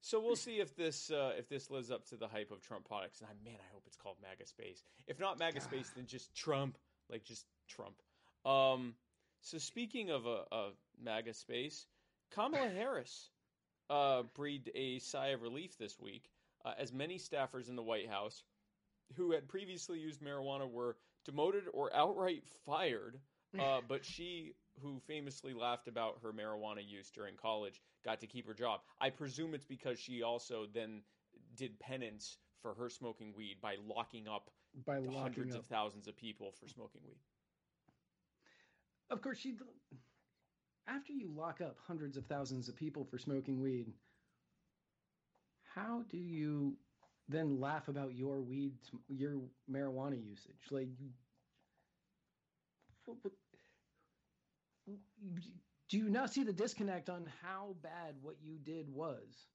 So we'll see if this uh, if this lives up to the hype of Trump products, and I man, I hope it's called MAGA Space. If not MAGA Space, then just Trump, like just Trump. Um, so speaking of a, a MAGA Space, Kamala Harris uh, breathed a sigh of relief this week, uh, as many staffers in the White House who had previously used marijuana were demoted or outright fired. Uh, but she, who famously laughed about her marijuana use during college, got to keep her job. I presume it's because she also then did penance for her smoking weed by locking up by locking hundreds up. of thousands of people for smoking weed. Of course, she. After you lock up hundreds of thousands of people for smoking weed, how do you then laugh about your weed, your marijuana usage? Like, you- what- what- do you not see the disconnect on how bad what you did was?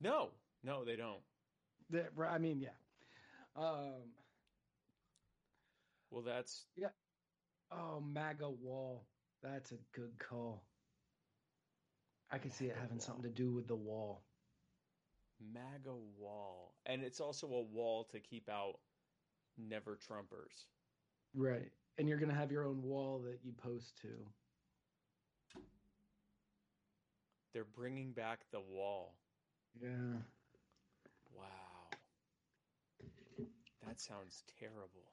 No, no, they don't. That, I mean, yeah. Um, Well, that's yeah. oh, MAGA wall. That's a good call. I can see it having wall. something to do with the wall. MAGA wall, and it's also a wall to keep out never Trumpers. Right. And you're going to have your own wall that you post to. They're bringing back the wall. Yeah. Wow, that sounds terrible.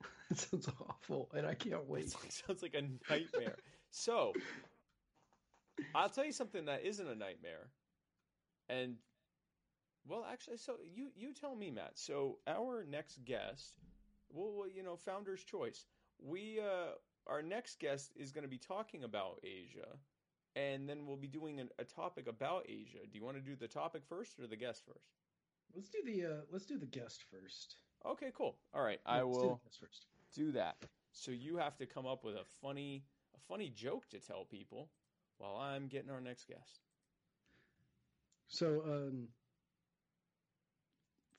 That sounds awful. And I can't It wait. sounds like a nightmare. so, I'll tell you something that isn't a nightmare. And well, actually, so you you tell me, Matt. So our next guest, well, well you know, founder's choice. We uh, our next guest is going to be talking about Asia, and then we'll be doing an, a topic about Asia. Do you want to do the topic first or the guest first? Let's do the uh let's do the guest first. Okay, cool. All right, I let's do will. first. do that. So you have to come up with a funny a funny joke to tell people while I'm getting our next guest. So, um,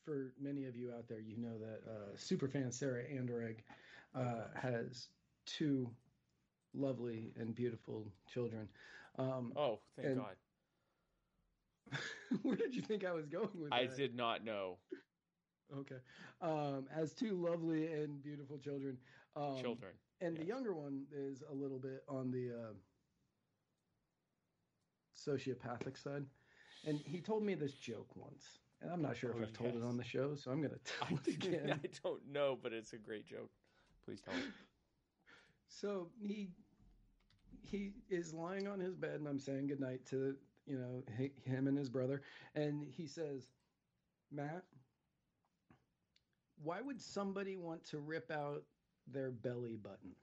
for many of you out there, you know that uh, superfan Sarah Anderegg uh, has two lovely and beautiful children. Um, Oh, thank And- God. where did you think I was going with I that? did not know Okay. Um, as two lovely and beautiful children. Um, children. And the younger one is a little bit on the uh, sociopathic side. And he told me this joke once. And I'm not sure if Oh, I've told it on the show, so I'm going to I, tell it again. I don't know, but it's a great joke. Please tell me. So he he is lying on his bed, and I'm saying goodnight to you know him and his brother, and he says, "Matt, why would somebody want to rip out their belly button?"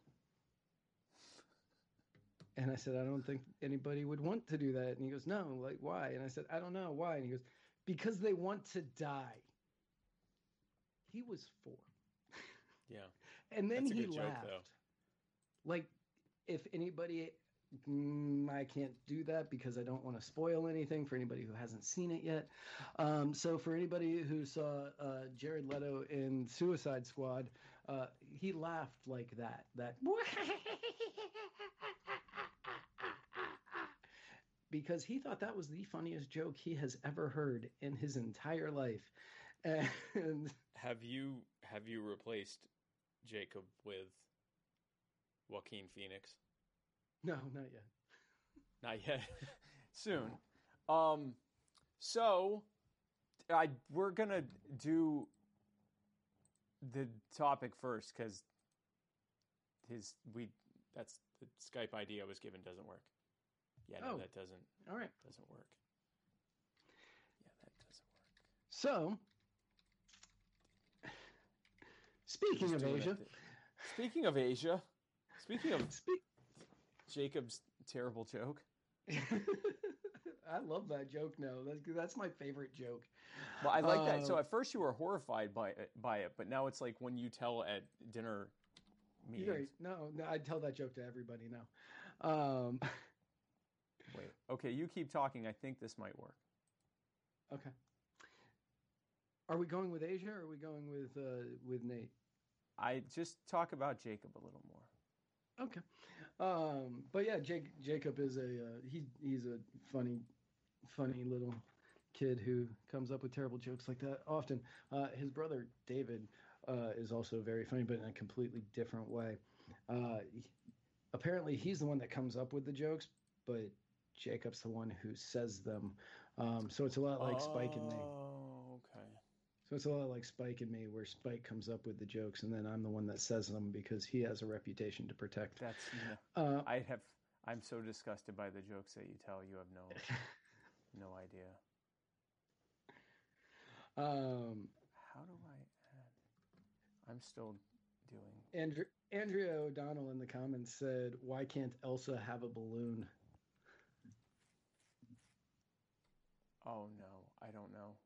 And I said, "I don't think anybody would want to do that." And he goes, "No, like why?" And I said, "I don't know why." And he goes, "Because they want to die." He was four. Yeah. And then he good joke, laughed. though. Like, if anybody, mm, I can't do that because I don't want to spoil anything for anybody who hasn't seen it yet. Um, so, for anybody who saw uh, Jared Leto in Suicide Squad, uh, he laughed like that. That because he thought that was the funniest joke he has ever heard in his entire life. And Have you have you replaced Jacob with Joaquin Phoenix? no, not yet. Not yet. Soon. Um so I we're going to do the topic first cuz his we that's the Skype ID I was given doesn't work. Yeah, no, Oh. that doesn't All right. doesn't work. Yeah, that doesn't work. So, speaking of Asia. Speaking of Asia, speaking of speak. Jacob's terrible joke, I love that joke. No, that's that's my favorite joke. Well, I like that. So Um, at first you were horrified by it, by it, but now it's like when you tell at dinner meetings. Right. No, no, I tell that joke to everybody now. Um, Wait. Okay, you keep talking. I think this might work. okay. Are we going with Asia or are we going with uh, with Nate? I just talk about Jacob a little more. Okay. Um, but yeah, Jake, Jacob is a uh, he, he's a funny, funny little kid who comes up with terrible jokes like that often. Uh, his brother David uh, is also very funny, but in a completely different way. Uh, he- apparently, he's the one that comes up with the jokes, but Jacob's the one who says them. Um, so it's a lot like Spike and me. Oh, okay. So it's a lot like Spike and me, where Spike comes up with the jokes, and then I'm the one that says them because he has a reputation to protect. That's. no- Uh, I have. I'm so disgusted by the jokes that you tell. You have no no idea. um, How do I add? I'm still doing. Andrew, Andrea O'Donnell in the comments said, "Why can't Elsa have a balloon?" Oh no, I don't know.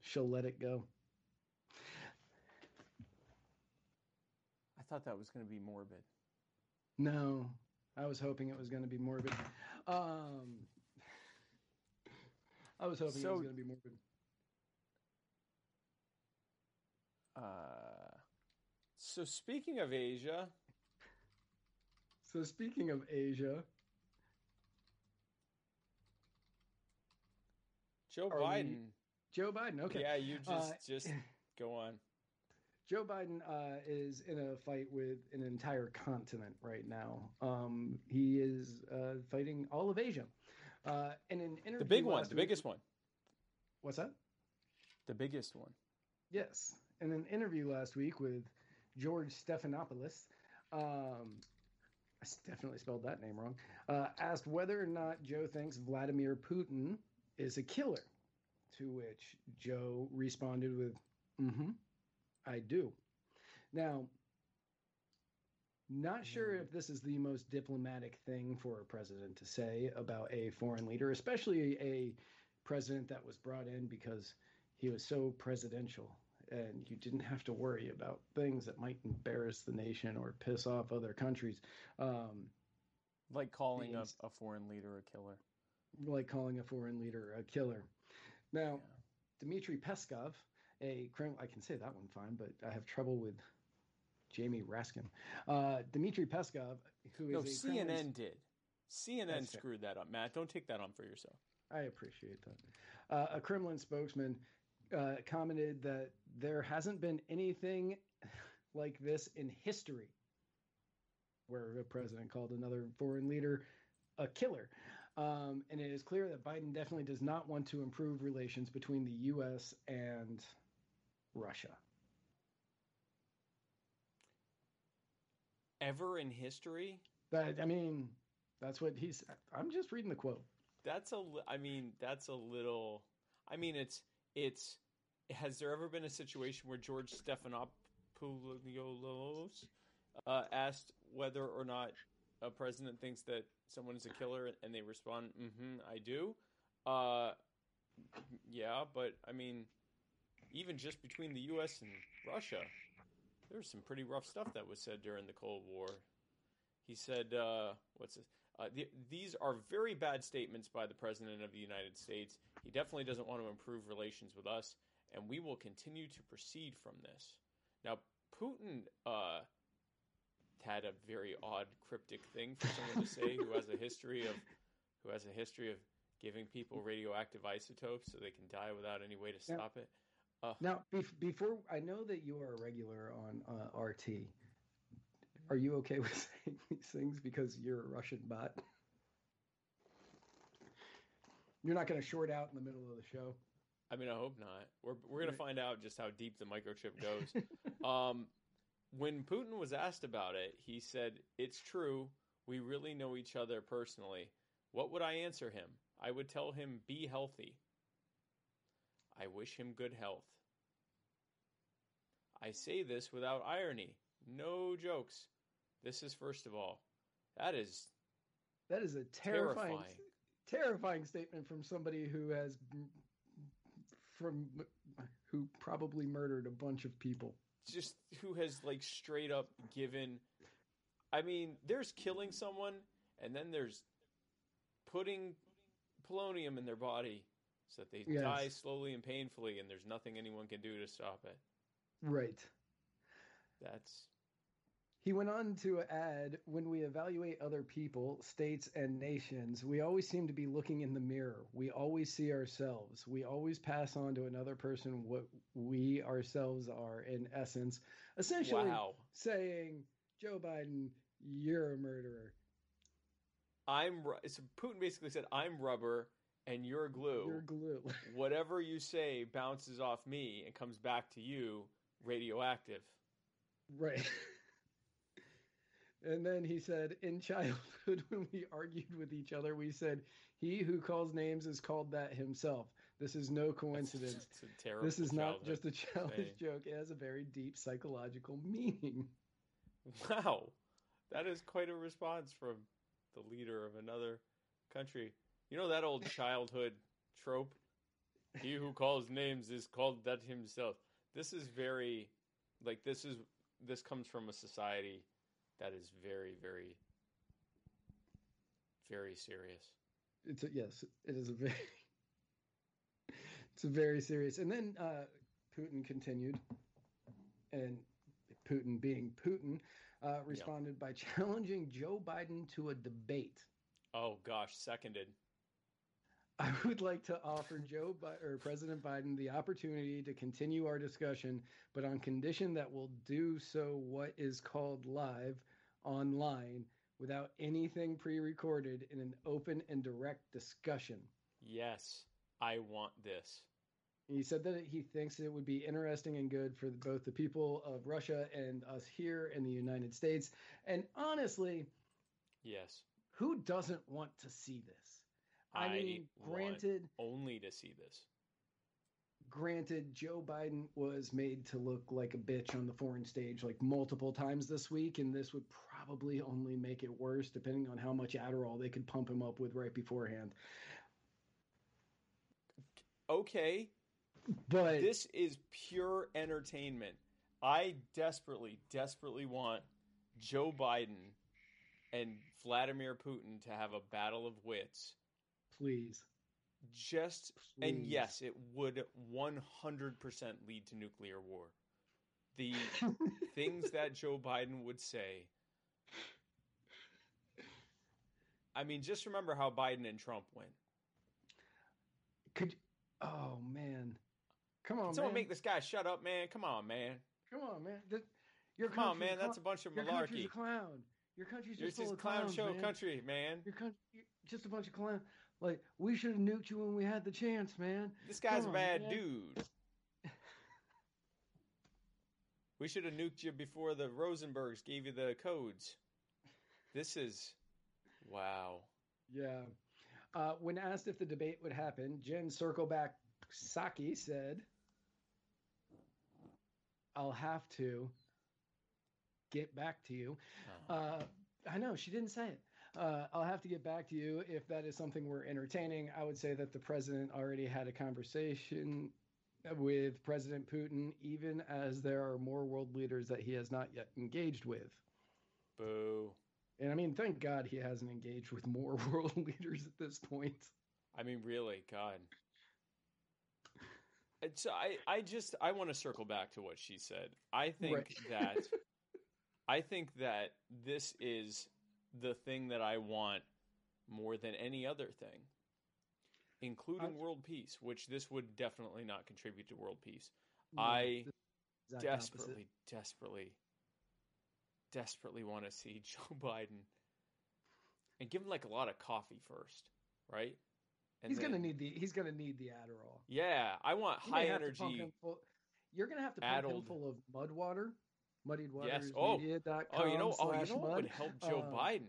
She'll let it go. I thought that was going to be morbid. No, I was hoping it was going to be morbid. Um, I was hoping it was going to be morbid. Uh, so speaking of Asia, So speaking of Asia, Joe Are we- Biden. Joe Biden. Okay, Yeah, you just Uh, just go on. Joe Biden uh, is in a fight with an entire continent right now. Um, he is uh, fighting all of Asia. Uh, in an interview, The big one, the week- biggest one, What's that? the biggest one. Yes. In an interview last week with George Stephanopoulos, um, I definitely spelled that name wrong, uh, asked whether or not Joe thinks Vladimir Putin is a killer. To which Joe responded with, mm hmm, I do. Now, not sure if this is the most diplomatic thing for a president to say about a foreign leader, especially a president that was brought in because he was so presidential and you didn't have to worry about things that might embarrass the nation or piss off other countries um, Like calling a, a foreign leader a killer. Like calling a foreign leader a killer now dmitry peskov a crim- i can say that one fine but i have trouble with jamie raskin uh, dmitry peskov who is No, a CNN Kremlin- did. CNN That's screwed that up, Matt. Don't take that on for yourself. I appreciate that. Uh, a Kremlin spokesman uh, commented that there hasn't been anything like this in history where a president called another foreign leader a killer. Um, and it is clear that Biden definitely does not want to improve relations between the U.S. and Russia. Ever in history, That I mean, that's what he's. I'm just reading the quote. that's a. I mean, that's a little. I mean, it's it's. Has there ever been a situation where George Stephanopoulos uh, asked whether or not a president thinks that someone is a killer, and they respond, "Mm-hmm, I do." Uh, yeah, but I mean, even just between the U.S. and Russia, there was some pretty rough stuff that was said during the Cold War. He said, uh, "What's this? Uh, the, these are very bad statements by the President of the United States. He definitely doesn't want to improve relations with us, and we will continue to proceed from this." Now, Putin uh, had a very odd, cryptic thing for someone to say who has a history of who has a history of giving people radioactive isotopes so they can die without any way to stop it. Now, bef- before I know that you are a regular on uh, RT, are you okay with saying these things because you're a Russian bot? You're not going to short out in the middle of the show. I mean, I hope not. We're we're gonna find out just how deep the microchip goes. um, when Putin was asked about it, he said, "It's true. We really know each other personally. What would I answer him? I would tell him, be healthy. I wish him good health. I say this without irony. No jokes. This is first of all. That is That is a terrifying, Terrifying. terrifying statement from somebody who has from who probably murdered a bunch of people. Just who has like straight up given. I mean, there's killing someone, and then there's putting polonium in their body so that they Yes. die slowly and painfully, and there's nothing anyone can do to stop it. Right. That's He went on to add when we evaluate other people, states, and nations, we always seem to be looking in the mirror. We always see ourselves. We always pass on to another person what we ourselves are, in essence. Essentially wow. saying, Joe Biden, you're a murderer. I'm so Putin basically said, "I'm rubber and you're glue. You're glue. Whatever you say bounces off me and comes back to you radioactive." Right. and then he said, in childhood, when we argued with each other, we said, he who calls names is called that himself. This is no coincidence. A terrible. This is not just a childish joke. It has a very deep psychological meaning. Wow, that is quite a response from the leader of another country. You know that old childhood trope? He who calls names is called that himself. This is very, like this is this comes from a society that is very, very, very serious. It's a, yes, it is a very, it's a very serious. And then uh, Putin continued, and Putin being Putin, uh, responded by challenging Joe Biden to a debate. Oh gosh, seconded. I would like to offer Joe Bi- or President Biden the opportunity to continue our discussion, but on condition that we'll do so what is called live online without anything pre-recorded in an open and direct discussion. Yes, I want this. He said that he thinks it would be interesting and good for both the people of Russia and us here in the United States. And honestly, Yes, who doesn't want to see this? I, I mean, granted, only to see this. granted, Joe Biden was made to look like a bitch on the foreign stage like multiple times this week, and this would probably only make it worse depending on how much Adderall they could pump him up with right beforehand. Okay, But this is pure entertainment. I desperately, desperately want Joe Biden and Vladimir Putin to have a battle of wits. Please, Just and yes, it would 100% lead to nuclear war. The things that Joe Biden would say. I mean, just remember how Biden and Trump went. could. Oh man, come on, Can someone man. make this guy shut up, man? Come on, man. Come on, man. Th- Your Come on, man. That's a bunch of your country's a clown. Your country's You're just full of clown clowns, show man. country, man. Your country, just a bunch of clowns. Like we should have nuked you when we had the chance, man. This guy's Come a bad man. dude. We should have nuked you before the Rosenbergs gave you the codes. This is wow. Yeah. Uh, when asked if the debate would happen, Jen Circleback Psaki said, "I'll have to get back to you." Uh, I know she didn't say it. Uh, I'll have to get back to you if that is something we're entertaining. I would say that the president already had a conversation with President Putin, even as there are more world leaders that he has not yet engaged with. Boo. And I mean, thank God he hasn't engaged with more world leaders at this point. I mean, really, God. It's I. I just I want to circle back to what she said. I think Right. that I think that this is the thing that I want more than any other thing, including I- world peace, which this would definitely not contribute to world peace. No, I exact opposite. desperately, desperately, desperately want to see Joe Biden and give him like a lot of coffee first, right? And he's gonna need the he's gonna need the Adderall. Yeah, I want high have to pump energy. full- you're gonna have to pump him addled- full of mud water. Muddied Yes. Oh. Oh, you know, oh, you know what would help Joe Uh, Biden?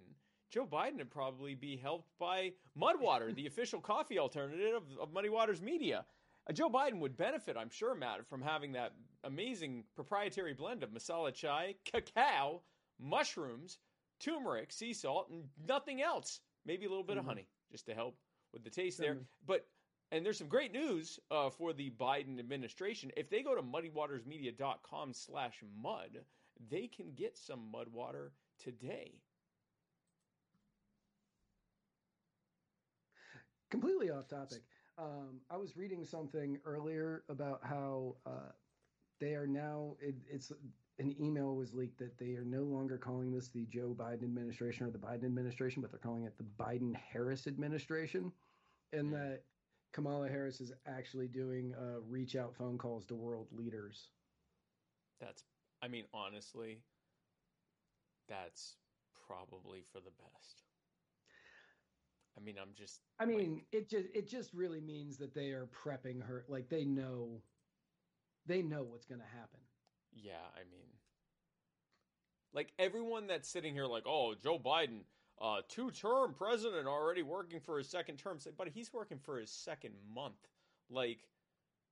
Joe Biden would probably be helped by Mudwater, the official coffee alternative of, of Muddy Waters Media. Uh, Joe Biden would benefit, I'm sure, Matt, from having that amazing proprietary blend of masala chai, cacao, mushrooms, turmeric, sea salt, and nothing else. Maybe a little bit Mhm. of honey, just to help with the taste there. But and there's some great news uh, for the Biden administration. If they go to muddywatersmedia.com slash mud, they can get some mud water today. completely off topic. Um, I was reading something earlier about how uh, they are now. It, it's an email was leaked that they are no longer calling this the Joe Biden administration or the Biden administration, but they're calling it the Biden Harris administration, and Hmm. that Kamala Harris is actually doing uh, reach out phone calls to world leaders. That's, I mean, honestly, that's probably for the best. I mean, I'm just, I mean, it just it just really means that they are prepping her, like they know, they know what's going to happen. yeah, I mean, like everyone that's sitting here, like, oh, Joe Biden, uh, two term president already working for his second term, but he's working for his second month, like,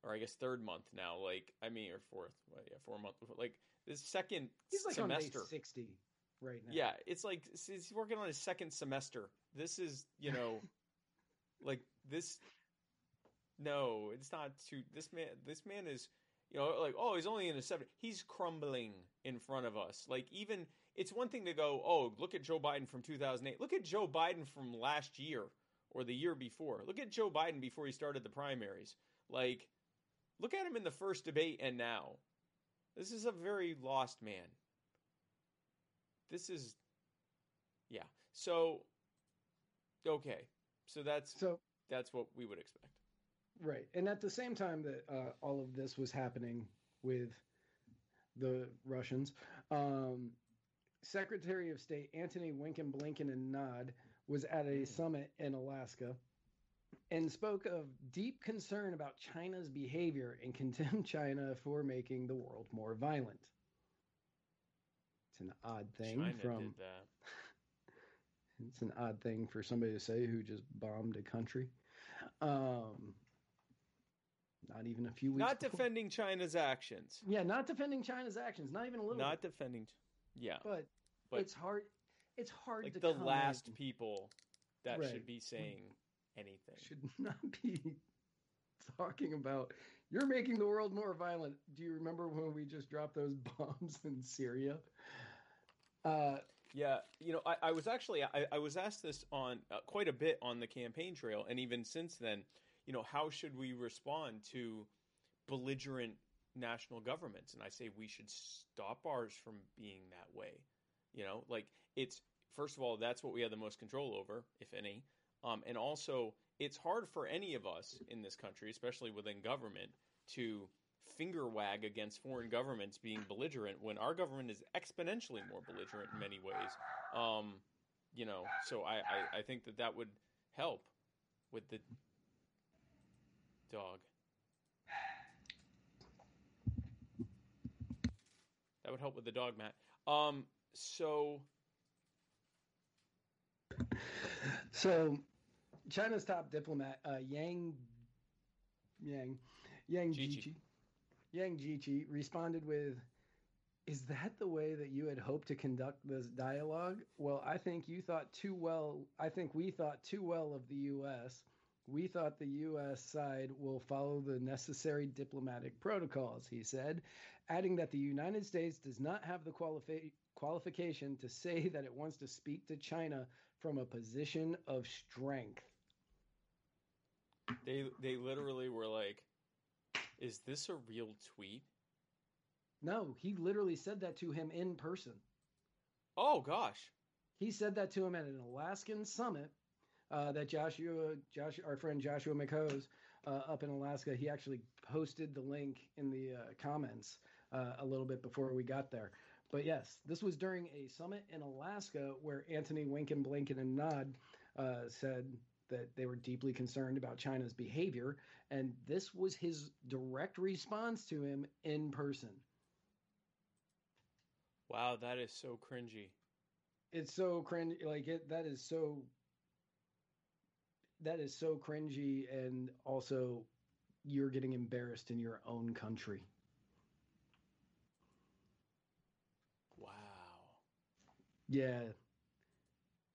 or I guess third month now, like, I mean, or fourth, well, yeah, four month, like this second He's like semester. on day sixty right now. Yeah, it's like he's working on his second semester. This is, you know, like this. No, it's not too. This man, this man is, you know, like oh, he's only in his seventy. He's crumbling in front of us. Like even it's one thing to go, oh, look at Joe Biden from two thousand eight. Look at Joe Biden from last year or the year before. Look at Joe Biden before he started the primaries. Like, look at him in the first debate and now. This is a very lost man this is yeah so okay so that's So that's what we would expect right, and at the same time that uh, all of this was happening with the Russians, um, Secretary of State Antony Winken Blinken and Nod was at a Mm. summit in Alaska and spoke of deep concern about China's behavior and condemned China for making the world more violent. It's an odd thing china from did that It's an odd thing for somebody to say who just bombed a country. Um, not even a few weeks. not before. defending china's actions Yeah, not defending China's actions. Not even a little. not bit. defending yeah but, but it's hard. It's hard like to the comment- last people that Right. should be saying anything should not be talking about. You're making the world more violent. Do you remember when we just dropped those bombs in Syria? Uh, Yeah, you know, I, I was actually I, I was asked this on uh, quite a bit on the campaign trail, and even since then, you know, how should we respond to belligerent national governments? And I say we should stop ours from being that way. You know, like it's first of all that's what we have the most control over, if any, um, and also it's hard for any of us in this country, especially within government, to finger wag against foreign governments being belligerent when our government is exponentially more belligerent in many ways. Um, you know, so I, I, I think that that would help with the dog. That would help with the dog, Matt. Um, so So, China's top diplomat, uh, Yang Yang Yang. Jiechi, Yang Jiechi responded with, "Is that the way that you had hoped to conduct this dialogue? Well, I think you thought too well. I think we thought too well of the U.S. We thought the U.S. side will follow the necessary diplomatic protocols," he said, adding that the United States does not have the qualifi- qualification to say that it wants to speak to China from a position of strength. they they literally were like, "Is this a real tweet?" No, he literally said that to him in person. Oh gosh, He said that to him at an Alaskan summit uh, that Joshua, Josh, our friend Joshua McHose, uh, up in Alaska, he actually posted the link in the uh, comments uh, a little bit before we got there. But yes, this was during a summit in Alaska where Antony Winken, Blinken, and Nod uh, said that they were deeply concerned about China's behavior, and this was his direct response to him in person. wow, that is so cringy. it's so cringy. like it that is so that is so cringy and also you're getting embarrassed in your own country Wow. yeah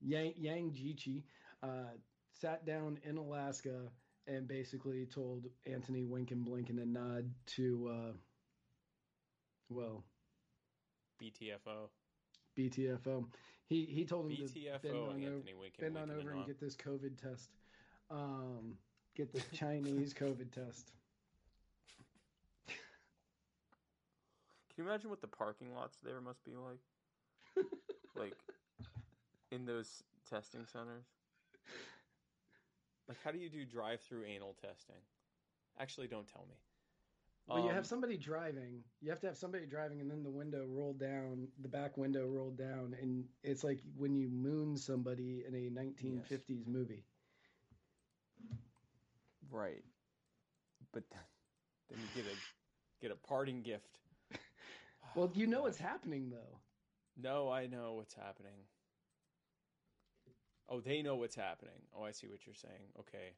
yang yang Jiechi uh sat down in Alaska and basically told Antony wink and blink and a nod to, uh, well, BTFO. BTFO. He he told him to bend BTFO. on, over, Antony Wink bend on over and get this COVID test. Um, get the Chinese COVID test. Can you imagine what the parking lots there must be like? like in those testing centers? Like, how do you do drive-through anal testing? Actually, don't tell me. Well, you Um, have somebody driving. You have to have somebody driving, and then the window rolled down, the back window rolled down, and it's like when you moon somebody in a 1950s movie. Right, but then, then you get a get a parting gift. Well, you know what's happening though. No, I know what's happening. Oh, they know what's happening. Oh, I see what you're saying. Okay.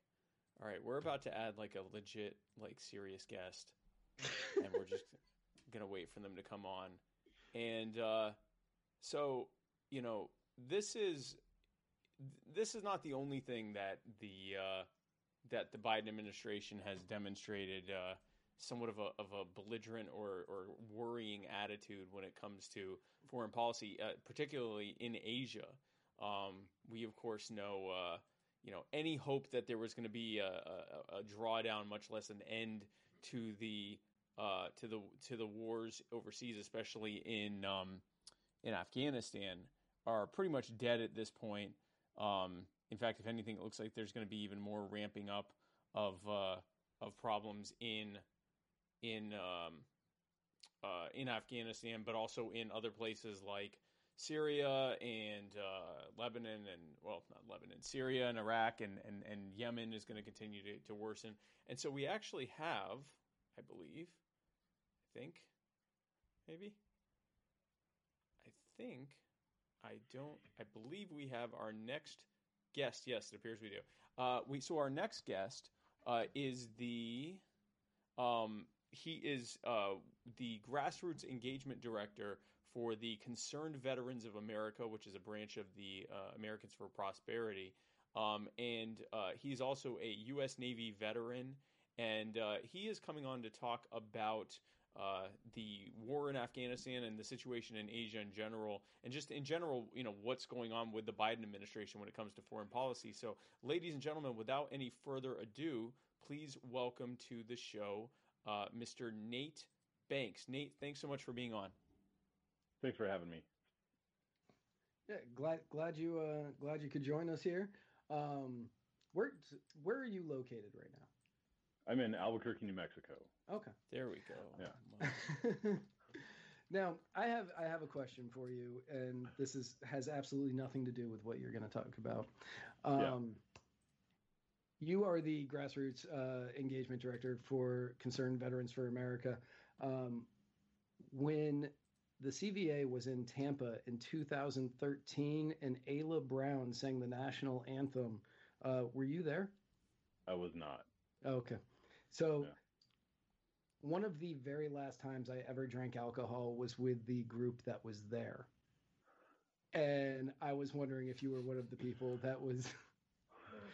All right, we're about to add like a legit, like serious guest, and we're just gonna wait for them to come on. And uh, so, you know, this is this is not the only thing that the uh, that the Biden administration has demonstrated uh, somewhat of a of a belligerent or or worrying attitude when it comes to foreign policy, uh, particularly in Asia. Um, we of course know. Uh, you know, any hope that there was going to be a, a, a drawdown, much less an end to the uh, to the to the wars overseas, especially in um, in Afghanistan, are pretty much dead at this point. Um, in fact, if anything, it looks like there's going to be even more ramping up of uh, of problems in in um, uh, in Afghanistan, but also in other places like Syria and uh, Lebanon, and well, not Lebanon, Syria and Iraq and and, and Yemen is going to continue to, to worsen. And so we actually have, I believe, I think, maybe, I think, I don't, I believe we have our next guest. Yes, it appears we do. Uh, we so our next guest uh, is the, um, he is uh, the grassroots engagement director for the Concerned Veterans of America, which is a branch of the uh, Americans for Prosperity. Um, and uh, he's also a U.S. Navy veteran, and uh, he is coming on to talk about uh, the war in Afghanistan and the situation in Asia in general, and just in general, you know, what's going on with the Biden administration when it comes to foreign policy. So, ladies and gentlemen, without any further ado, please welcome to the show uh, Mr. Nate Banks. Nate, thanks so much for being on. Thanks for having me. Yeah, glad glad you uh, glad you could join us here. Um, where where are you located right now? I'm in Albuquerque, New Mexico. Okay. There we go. Yeah. Wow. now I have I have a question for you, and this is has absolutely nothing to do with what you're going to talk about. Um, Yeah. You are the grassroots uh, engagement director for Concerned Veterans for America. Um, when the CVA was in Tampa in 2013, and Ayla Brown sang the national anthem. Uh, were you there? I was not. Okay. So Yeah. one of the very last times I ever drank alcohol was with the group that was there. And I was wondering if you were one of the people that was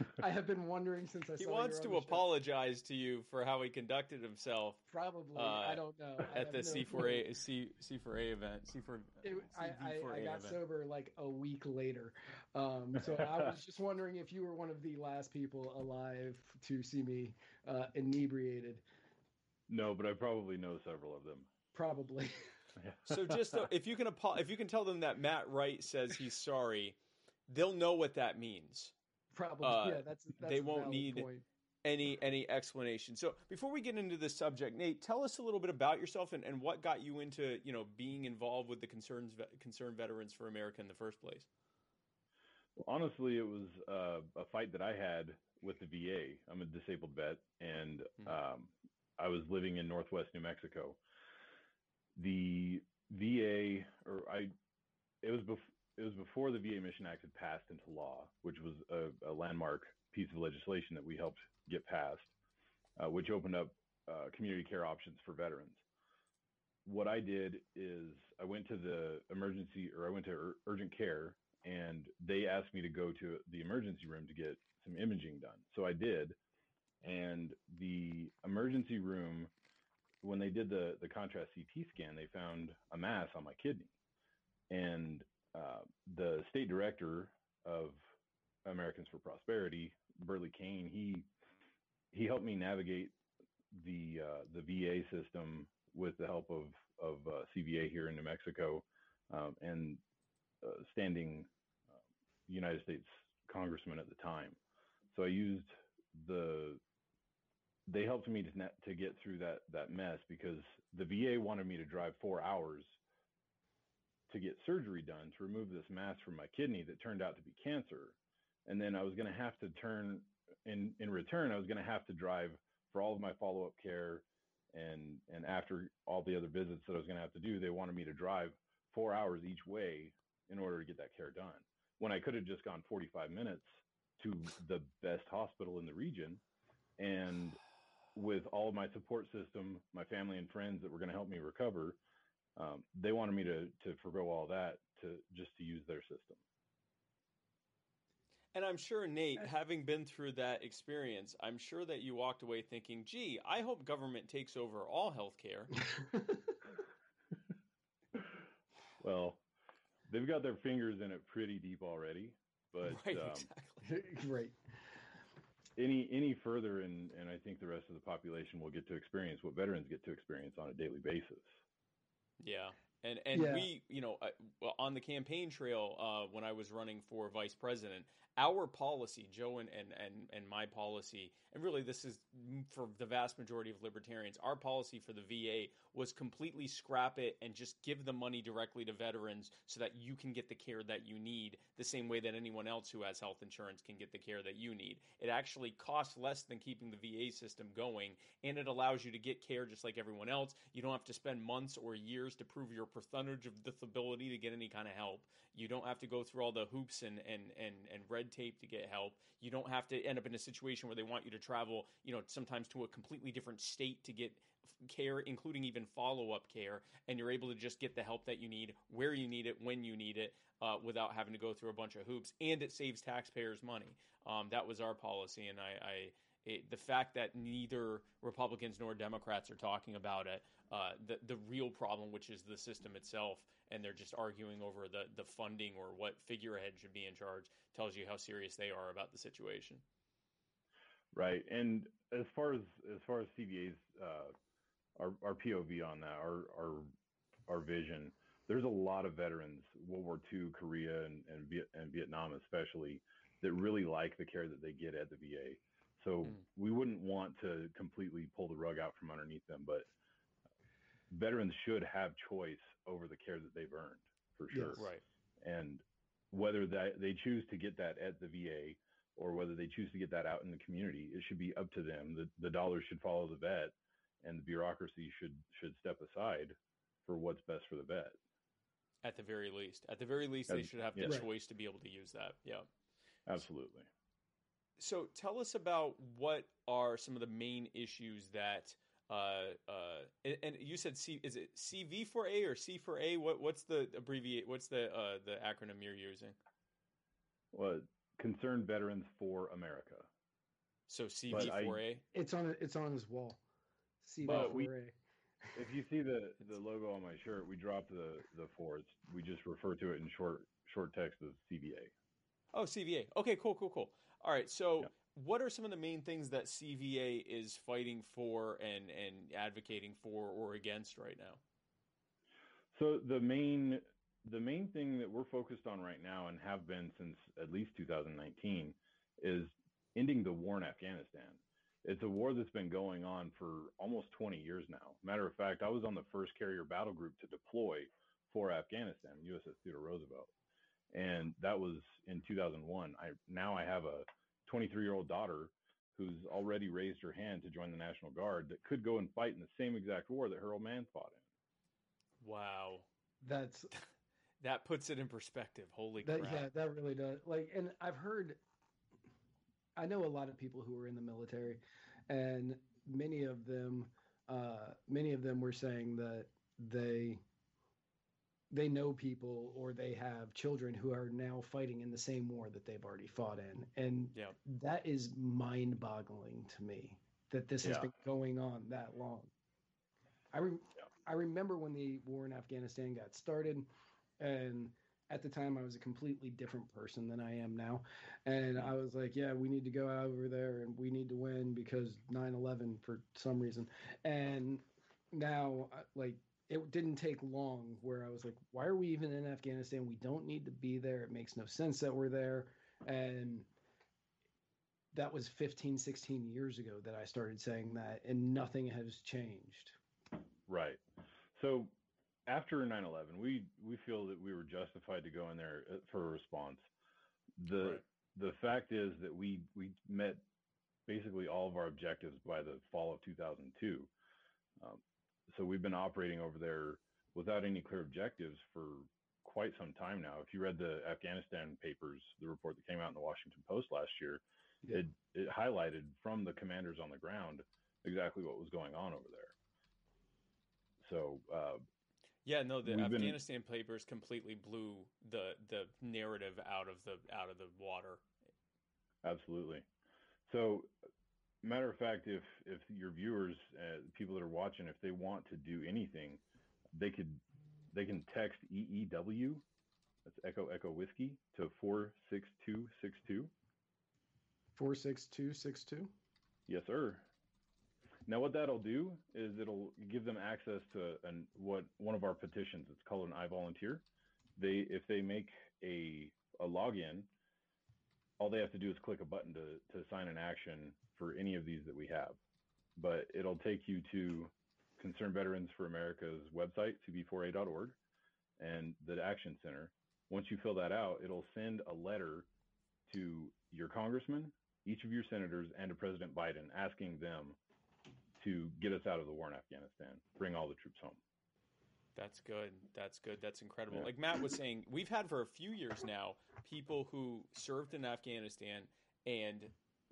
I have been wondering since I he saw wants to on show. apologize to you for how he conducted himself Probably. uh, I don't know. I at the no C4A clue. C C4A event. C4 It, I, I, I got event. sober like a week later. Um, so I was just wondering if you were one of the last people alive to see me uh, inebriated. No, but I probably know several of them. Probably. So just so, if you can apo- if you can tell them that Matt Wright says he's sorry, they'll know what that means. Probably. Uh, yeah, that's, that's they a won't valid need- point. Any any explanation. So before we get into this subject, Nate, tell us a little bit about yourself and, and what got you into you know being involved with the concerns concerned veterans for America in the first place. Well, honestly, it was uh, a fight that I had with the VA. I'm a disabled vet, and Mhm. um, I was living in Northwest New Mexico. The VA, or I, it was bef- it was before the VA Mission Act had passed into law, which was a, a landmark piece of legislation that we helped get passed, uh, which opened up uh, community care options for veterans. What I did is I went to the emergency, or I went to ur- urgent care and they asked me to go to the emergency room to get some imaging done. So I did, and the emergency room, when they did the the contrast CT scan, they found a mass on my kidney, and uh, the state director of Americans for Prosperity, Burly Cain, he he helped me navigate the uh, the VA system with the help of of uh, CVA here in New Mexico um, and uh, standing uh, United States congressman at the time. So I used the they helped me to to get through that that mess because the VA wanted me to drive four hours to get surgery done to remove this mass from my kidney that turned out to be cancer, and then I was going to have to turn in in return I was going to have to drive for all of my follow up care. And and after all the other visits that I was going to have to do, they wanted me to drive four hours each way in order to get that care done. When I could have just gone 45 minutes to the best hospital in the region, and with all of my support system, my family and friends that were going to help me recover, um, they wanted me to to forego all that to just to use their system. And I'm sure, Nate, having been through that experience, I'm sure that you walked away thinking, gee, I hope government takes over all healthcare. well, they've got their fingers in it pretty deep already. But right, um, exactly. right. any any further and and I think the rest of the population will get to experience what veterans get to experience on a daily basis. Yeah. And and Yeah. we, you know, uh, on the campaign trail uh, when I was running for vice president, our policy, Joe and, and and and my policy, and really this is for the vast majority of libertarians, our policy for the VA was completely scrap it and just give the money directly to veterans so that you can get the care that you need the same way that anyone else who has health insurance can get the care that you need. It actually costs less than keeping the VA system going and it allows you to get care just like everyone else. You don't have to spend months or years to prove your percentage of disability to get any kind of help. You don't have to go through all the hoops and, and, and, and red tape to get help. You don't have to end up in a situation where they want you to travel, you know, sometimes to a completely different state to get care, including even follow up care, and you're able to just get the help that you need, where you need it, when you need it, uh, without having to go through a bunch of hoops. And it saves taxpayers money. Um, that was our policy, and I, I it, the fact that neither Republicans nor Democrats are talking about it, uh, the the real problem, which is the system itself, and they're just arguing over the the funding or what figurehead should be in charge, tells you how serious they are about the situation. Right. And as far as as far as CVA's uh, our our POV on that, our our our vision, there's a lot of veterans, World War II, Korea, and and, Viet, and Vietnam especially, that really like the care that they get at the VA. So Mm. we wouldn't want to completely pull the rug out from underneath them, but veterans should have choice over the care that they've earned for sure Yes. Right. and whether that they choose to get that at the VA or whether they choose to get that out in the community, it should be up to them. The the dollars should follow the vet, and the bureaucracy should should step aside for what's best for the vet. At the very least, at the very least, they should have the yeah. Choice to be able to use that. Yeah. Absolutely. So tell us about what are some of the main issues that uh, uh, and, and you said C is it CV for A or C for A? What what's the abbreviate? What's the uh, the acronym you're using? Well, concerned veterans for America. So CV But I- for A. It's on it's on his wall. See But we- a If you see the the logo on my shirt, we dropped the the four. It's, we just refer to it in short short text as CVA. Oh, CVA. Okay, cool, cool, cool. All right. So, Yeah. What are some of the main things that CVA is fighting for and and advocating for or against right now? So the main the main thing that we're focused on right now and have been since at least 2019 is ending the war in Afghanistan. It's a war that's been going on for almost 20 years now. Matter of fact, I was on the first carrier battle group to deploy for Afghanistan, USS Theodore Roosevelt, and that was in 2001. I now I have a 23 year old daughter who's already raised her hand to join the National Guard that could go and fight in the same exact war that her old man fought in. Wow, That's that puts it in perspective. Holy that crap! yeah, that really does. Like, and I've heard, I know a lot of people who are in the military, and many of them, uh, many of them were saying that they they know people or they have children who are now fighting in the same war that they've already fought in and Yeah. that is mind-boggling to me that this has Yeah. been going on that long I, re- Yeah. I remember when the war in afghanistan got started and at the time i was a completely different person than i am now and i was like yeah we need to go over there and we need to win because 9-11 for some reason and now uh, like it didn't take long where I was like, why are we even in Afghanistan? We don't need to be there. It makes no sense that we're there. And that was 15, 16 years ago that I started saying that, and nothing has changed. Right. So after 9/11, we we feel that we were justified to go in there uh, for a response. The Right. the fact is that we we met basically all of our objectives by the fall of 2002. Um, so we've been operating over there without any clear objectives for quite some time now. If you read the Afghanistan papers, the report that came out in the Washington Post last year, Yeah. it it highlighted from the commanders on the ground exactly what was going on over there. So uh, Yeah, no, the We've been- Afghanistan papers completely blew the the narrative out of the out of the water. Absolutely. So, matter of fact, if if your viewers, uh, people that are watching, if they want to do anything, they could they can text EEW, that's Echo Echo Whiskey, to four six two six two. 46262. Yes, sir. Now, what that'll do is it'll give them access to an, what one of our petitions. It's called an I volunteer. They, if they make a a login, all they have to do is click a button to to sign an action for any of these that we have. But it'll take you to Concerned Veterans for America's website, cv4a.org, and the Action Center. Once you fill that out, it'll send a letter to your congressman, each of your senators, and to President Biden asking them to get us out of the war in Afghanistan, bring all the troops home. That's good. That's good. That's incredible. Yeah. Like Matt was saying, we've had for a few years now people who served in Afghanistan and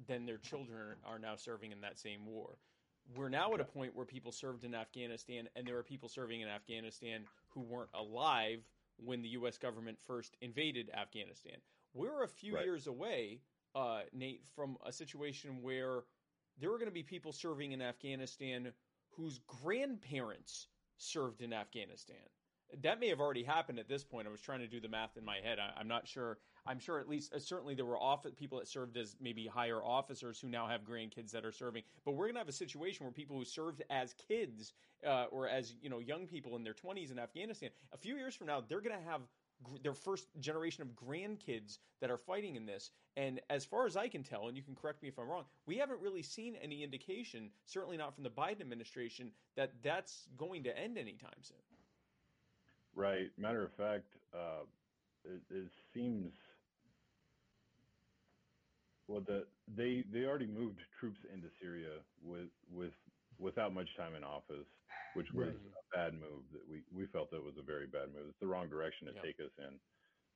then their children are now serving in that same war. We're now at a point where people served in Afghanistan and there are people serving in Afghanistan who weren't alive when the U.S. government first invaded Afghanistan. We're a few Right. years away, uh, Nate, from a situation where there are going to be people serving in Afghanistan whose grandparents served in Afghanistan. That may have already happened at this point. I was trying to do the math in my head. I, I'm not sure. I'm sure at least uh, certainly there were off- people that served as maybe higher officers who now have grandkids that are serving. But we're going to have a situation where people who served as kids uh, or as you know young people in their 20s in Afghanistan, a few years from now, they're going to have their first generation of grandkids that are fighting in this. And as far as I can tell, and you can correct me if I'm wrong, we haven't really seen any indication, certainly not from the Biden administration, that that's going to end anytime soon. Right. Matter of fact, uh, it, it seems well that they they already moved troops into Syria with with without much time in office, which was Right. a bad move. That we we felt that was a very bad move. It's the wrong direction to Yeah. take us in.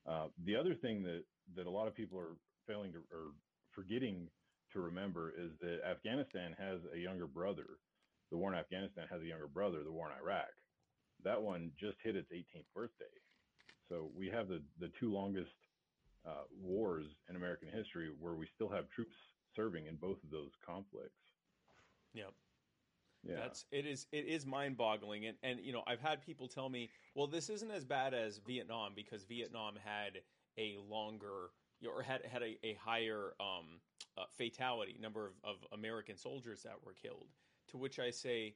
Uh, the other thing that that a lot of people are failing to or forgetting to remember is that Afghanistan has a younger brother. The war in Afghanistan has a younger brother. The war in Iraq that one just hit its 18th birthday. So we have the, the two longest uh, wars in American history where we still have troops serving in both of those conflicts. Yep. Yeah. That's it is it is mind boggling and and you know I've had people tell me well this isn't as bad as Vietnam because Vietnam had a longer or had had a, a higher um, uh, fatality number of, of American soldiers that were killed to which I say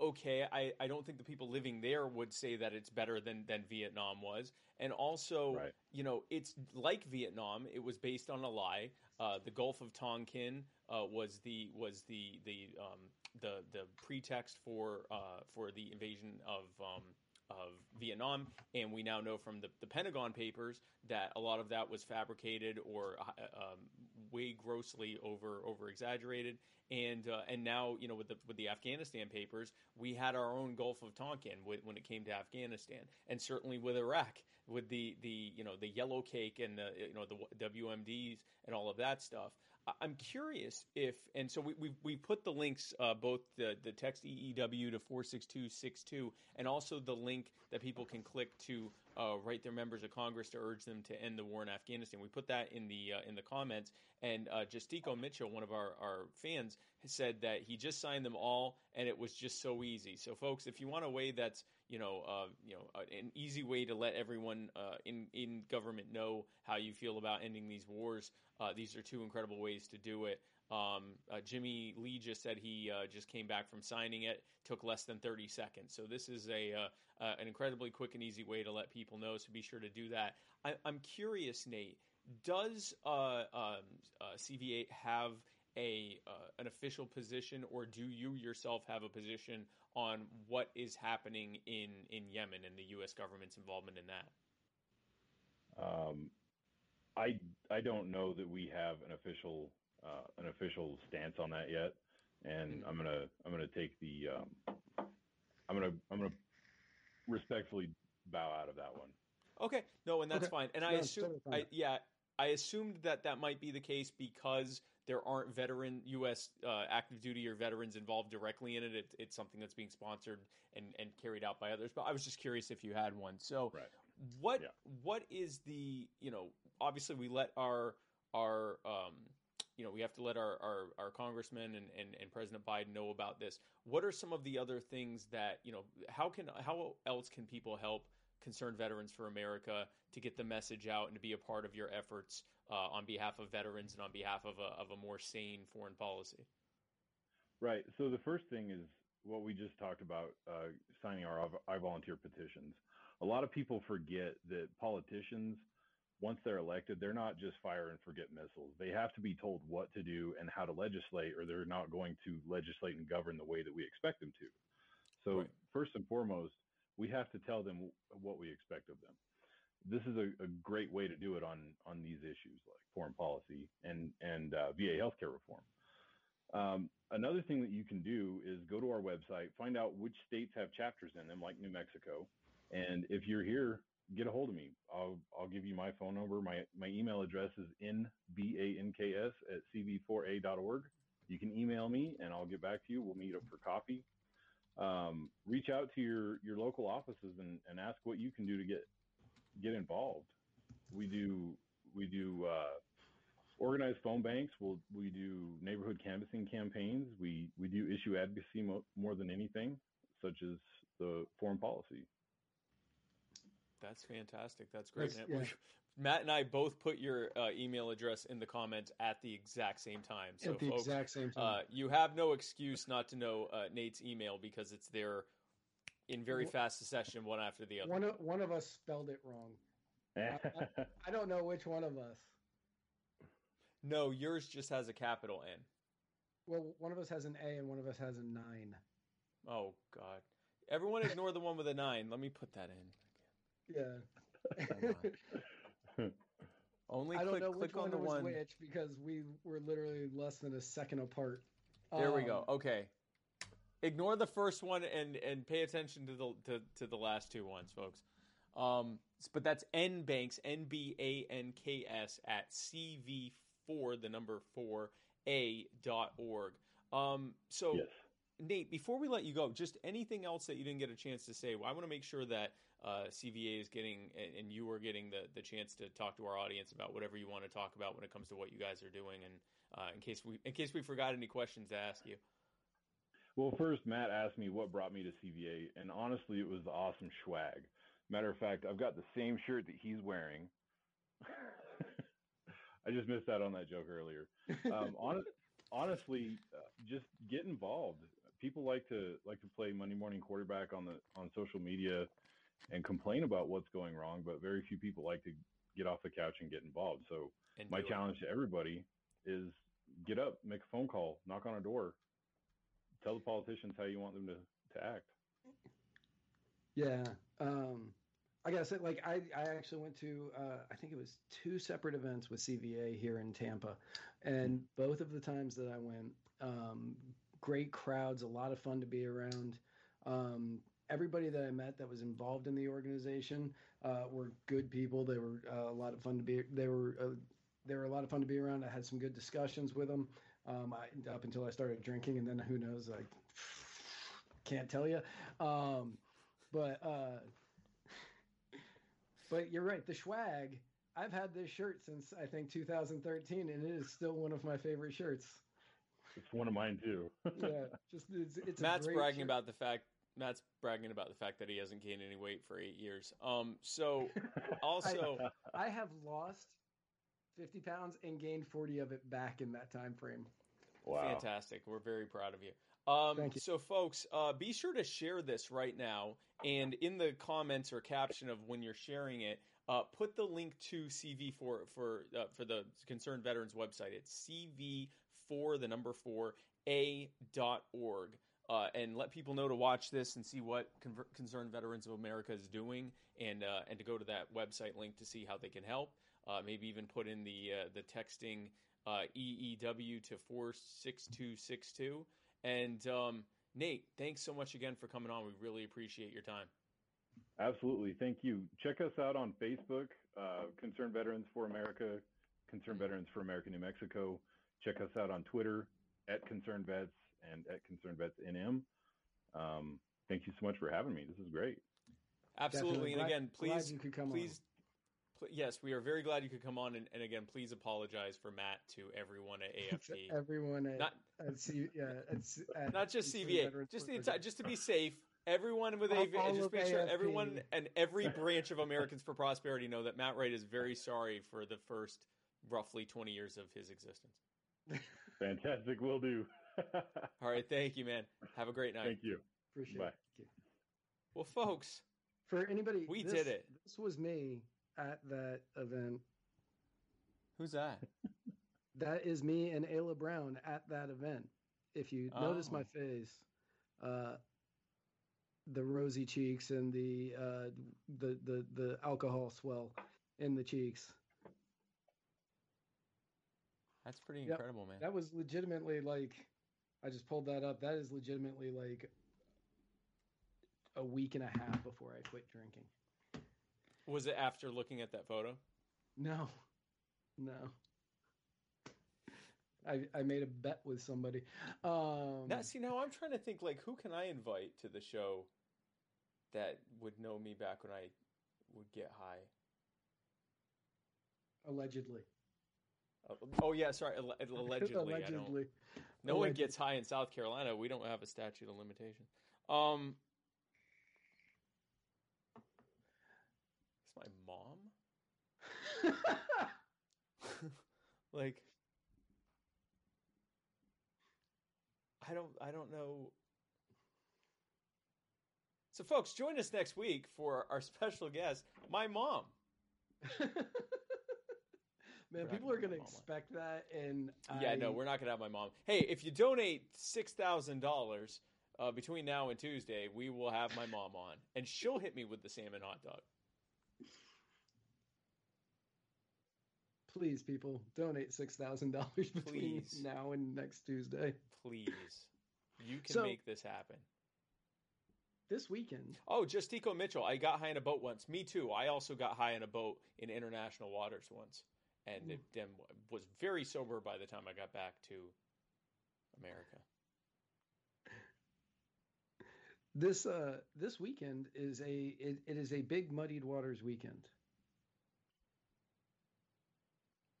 okay I, I don't think the people living there would say that it's better than than Vietnam was and also Right. you know it's like Vietnam it was based on a lie uh, the Gulf of Tonkin uh, was the was the the um, the the pretext for uh, for the invasion of um, of Vietnam, and we now know from the, the Pentagon papers that a lot of that was fabricated or uh, um, way grossly over over exaggerated. And uh, and now you know with the with the Afghanistan papers, we had our own Gulf of Tonkin with, when it came to Afghanistan, and certainly with Iraq, with the the you know the yellow cake and the you know the WMDs and all of that stuff. I'm curious if, and so we we, we put the links, uh, both the the text EEW to four six two six two, and also the link that people can click to uh, write their members of Congress to urge them to end the war in Afghanistan. We put that in the uh, in the comments, and uh, Justico Mitchell, one of our our fans, said that he just signed them all, and it was just so easy. So, folks, if you want a way that's you know, uh, you know, uh, an easy way to let everyone uh, in in government know how you feel about ending these wars. Uh, these are two incredible ways to do it. Um, uh, Jimmy Lee just said he just came back from signing it. Took less than 30 seconds. So this is a an incredibly quick and easy way to let people know. So be sure to do that. I, I'm curious, Nate. Does um, CVA have a uh, an official position, or do you yourself have a position on what is happening in in Yemen and the U.S. government's involvement in that? Um, I I don't know that we have an official uh, an official stance on that yet, and I'm gonna I'm gonna take the um, I'm gonna I'm gonna respectfully bow out of that one. Okay, no, and that's Okay. fine. And I No, it's assume. I, yeah, I assumed that that might be the case because there aren't veteran U.S. Uh, active duty or veterans involved directly in it. it. It's something that's being sponsored and, and carried out by others. But I was just curious if you had one. So, Right. what Yeah. what is the you know? Obviously, we let our our um, you know we have to let our our, our congressman and, and, and President Biden know about this. What are some of the other things that you know? How can how else can people help? Concerned Veterans for America to get the message out and to be a part of your efforts uh, on behalf of veterans and on behalf of a, of a more sane foreign policy. Right. So the first thing is what we just talked about, uh, signing our I volunteer petitions. A lot of people forget that politicians, once they're elected, they're not just fire and forget missiles. They have to be told what to do and how to legislate, or they're not going to legislate and govern the way that we expect them to. So Right. first and foremost, we have to tell them what we expect of them. This is a, a great way to do it on on these issues like foreign policy and and uh, VA healthcare reform. Um, another thing that you can do is go to our website, find out which states have chapters in them, like New Mexico, and if you're here, get a hold of me. I'll I'll give you my phone number. My my email address is nbanks at cv4a.org. You can email me, and I'll get back to you. We'll meet up for coffee. Um, reach out to your your local offices and, and ask what you can do to get get involved. We do we do uh, organized phone banks. We'll, we do neighborhood canvassing campaigns. We we do issue advocacy mo- more than anything, such as the foreign policy. That's fantastic. That's great. That's- And we- yeah. Matt and I both put your uh, email address in the comments at the exact same time. So, At the folks, exact same time. uh, you have no excuse not to know uh, Nate's email because it's there in very fast succession, one after the other. one of one of us spelled it wrong. I don't know which one of us. No, yours just has a capital N. Well, one of us has an A and one of us has a nine. Oh God! Everyone ignore the one with a nine. Let me put that in. Yeah. Hold Only I don't click know which click on one the was one. which because we were literally less than a second apart. There we Um, go. Okay. Ignore the first one and and pay attention to the to, to the last two ones, folks. Um, but that's N Banks N B A N K S at CV four the number four a dot org. Um, so yes. Nate, before we let you go, just anything else that you didn't get a chance to say? Well, I want to make sure that uh, CVA is getting and, you are getting the, the chance to talk to our audience about whatever you want to talk about when it comes to what you guys are doing, and uh, in case we in case we forgot any questions to ask you. Well, first, Matt asked me what brought me to CVA, and honestly, it was the awesome swag. Matter of fact, I've got the same shirt that he's wearing. I just missed out on that joke earlier. Um, honest, honestly, uh, just get involved. People like to like to play Monday morning quarterback on the on social media and complain about what's going wrong, but very few people like to get off the couch and get involved. So And my do it. challenge to everybody is get up, make a phone call, knock on a door, tell the politicians how you want them to, to act. Yeah. Um, I gotta say, like, I, I actually went to, uh, I think it was two separate events with CVA here in Tampa. And both of the times that I went, um, great crowds, a lot of fun to be around. Um, everybody that I met that was involved in the organization uh, were good people. They were uh, a lot of fun to be. They were uh, they were a lot of fun to be around. I had some good discussions with them um, I, up until I started drinking, and then who knows? I can't tell you. Um, but uh, but you're right. The swag. I've had this shirt since I think 2013, and it is still one of my favorite shirts. It's one of mine too. Yeah, just it's, it's a Matt's great bragging shirt. about the fact Matt's bragging about the fact that he hasn't gained any weight for eight years. Um, so also, I have lost 50 pounds and gained 40 of it back in that time frame. wow. fantastic. We're very proud of you. Um, Thank you. So, folks, uh, be sure to share this right now, and in the comments or caption of when you're sharing it, uh, put the link to CV for for uh, for the Concerned Veterans website. It's CV for the number four a dot org. Uh, and let people know to watch this and see what Concerned Veterans of America is doing, and uh, and to go to that website link to see how they can help. Uh, maybe even put in the uh, the texting uh, EEW to four six two six two. And um, Nate, thanks so much again for coming on. We really appreciate your time. Absolutely. Thank you. Check us out on Facebook, uh, Concerned Veterans for America, Concerned Veterans for America, New Mexico. Check us out on Twitter at Concerned Vets and at Concerned Vets NM. Um, thank you so much for having me. This is great. Absolutely. Definitely. And Glad- again, please, you could come on. please, pl- yes, we are very glad you could come on. And, and again, please apologize for Matt to everyone at AFP. Everyone at, Not- at, C, yeah, at, at Not just Concerned CVA, just the entire, just to be safe. Everyone with All- AV, all just make sure AFP. everyone and every branch of Americans for Prosperity know that Matt Wright is very sorry for the first roughly 20 years of his existence. Fantastic. Will do. All right, thank you, man. Have a great night. Thank you. Appreciate Bye. it. Thank you. Well, folks, For anybody, We this- did it. This was me at that event. who's that? That is me and Ayla Brown at that event. If you notice my Oh. face, uh, the rosy cheeks and the uh, the the the alcohol swell in the cheeks. That's pretty Yep. incredible, man. That was legitimately like, I just pulled that up. That is legitimately like a week and a half before I quit drinking. Was it after looking at that photo? No, no. I I made a bet with somebody. Um, Now, see, now I'm trying to think like who can I invite to the show that would know me back when I would get high. allegedly. Uh, Oh yeah, sorry. alle- Allegedly, allegedly. No one gets high in South Carolina. We don't have a statute of limitation. Um, it's my mom. like, I don't. I don't know. So, folks, join us next week for our special guest, my mom. Man, We're people are gonna gonna have my mom expect that, and Yeah, I, no, we're not gonna have my mom. Hey, if you donate six thousand dollars uh, between now and Tuesday, we will have my mom on, and she'll hit me with the salmon hot dog. Please, people, donate six thousand dollars between Please. now and next Tuesday. Please, you can So- make this happen. This weekend, Oh, Justico Mitchell, I got high in a boat once. Me too. I also got high in a boat in international waters once, and Ooh. it, then was very sober by the time I got back to America. this uh this weekend is a it, it is a big muddied waters weekend.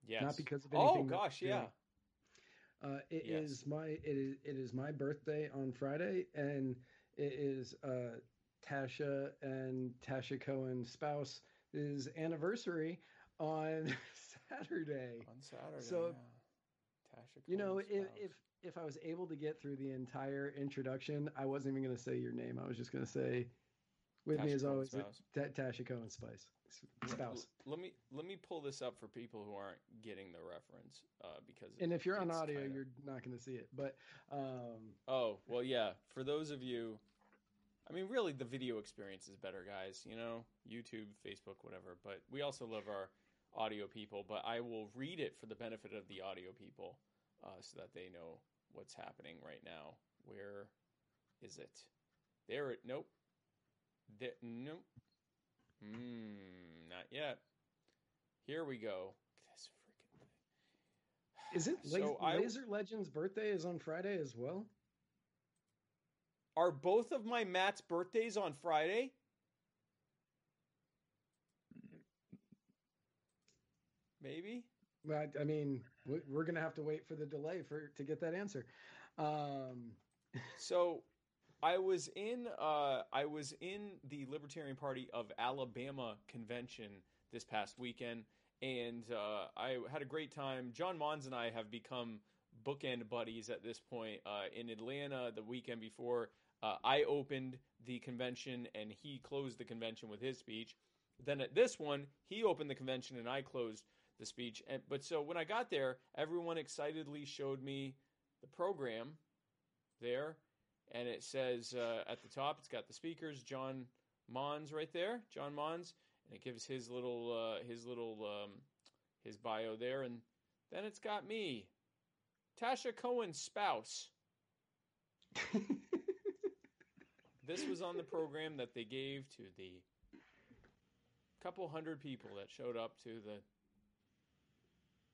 Yes. Not because of oh anything Oh gosh, yeah. Uh, it Yes. is my it is it is my birthday on Friday, and it is uh, Tasha and Tasha Cohen's spouse is anniversary on Saturday. On Saturday. So, yeah. Tasha You know, if, if if I was able to get through the entire introduction, I wasn't even going to say your name. I was just going to say, with me as Cohen's always, spouse. Ta- Tasha Cohen spice spouse. Let me let me pull this up for people who aren't getting the reference uh, because And if you're on audio, kinda- you're not going to see it. But um, oh well yeah for those of you I mean really the video experience is better guys you know YouTube Facebook whatever but we also love our audio people but I will read it for the benefit of the audio people uh, so that they know what's happening right now where is it there it nope there, nope Hmm, not yet. Here we go. This freaking thing. Isn't So Laser, I- Laser Legends' birthday is on Friday as well? Are both of my Matt's birthdays on Friday? Maybe. Well, I, mean, we- we're gonna have to wait for the delay for to get that answer. Um, So I was in uh, I was in the Libertarian Party of Alabama convention this past weekend, and uh, I had a great time. John Monds and I have become bookend buddies at this point. Uh, in Atlanta, the weekend before, uh, I opened the convention and he closed the convention with his speech. Then at this one, he opened the convention and I closed the speech. And, but so when I got there, everyone excitedly showed me the program there, and it says uh, at the top, it's got the speakers, John Monds right there, John Monds, and it gives his little uh, his little um, his bio there, and then it's got me, Tasha Cohen's spouse. This was on the program that they gave to the couple hundred people that showed up to the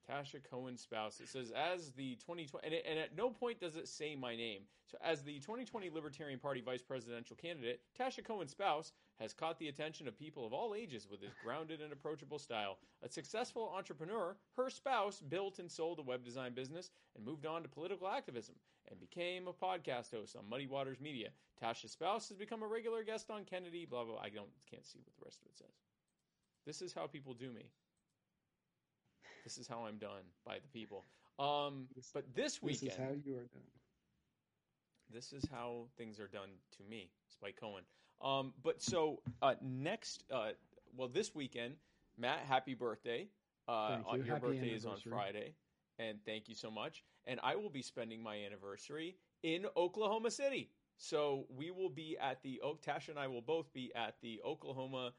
Tasha Cohen's spouse. It says, as the 2020, and, it, and at no point does it say my name. So, as the 2020 Libertarian Party vice presidential candidate, Tasha Cohen's spouse has caught the attention of people of all ages with his grounded and approachable style. A successful entrepreneur, her spouse built and sold a web design business and moved on to political activism and became a podcast host on Muddy Waters Media. Tasha's spouse has become a regular guest on Kennedy, blah, blah, blah. I don't, can't see what the rest of it says. This is how people do me. This is how I'm done by the people. Um, This- but this weekend, this is how you are done. this is how things are done to me, Spike Cohen. Um, but so uh, next, uh, well, this weekend, Matt, happy birthday! Uh, you. your Happy birthday is on. Friday, and thank you so much. And I will be spending my anniversary in Oklahoma City. So we will be at the Oak. Tasha and I will both be at the Oklahoma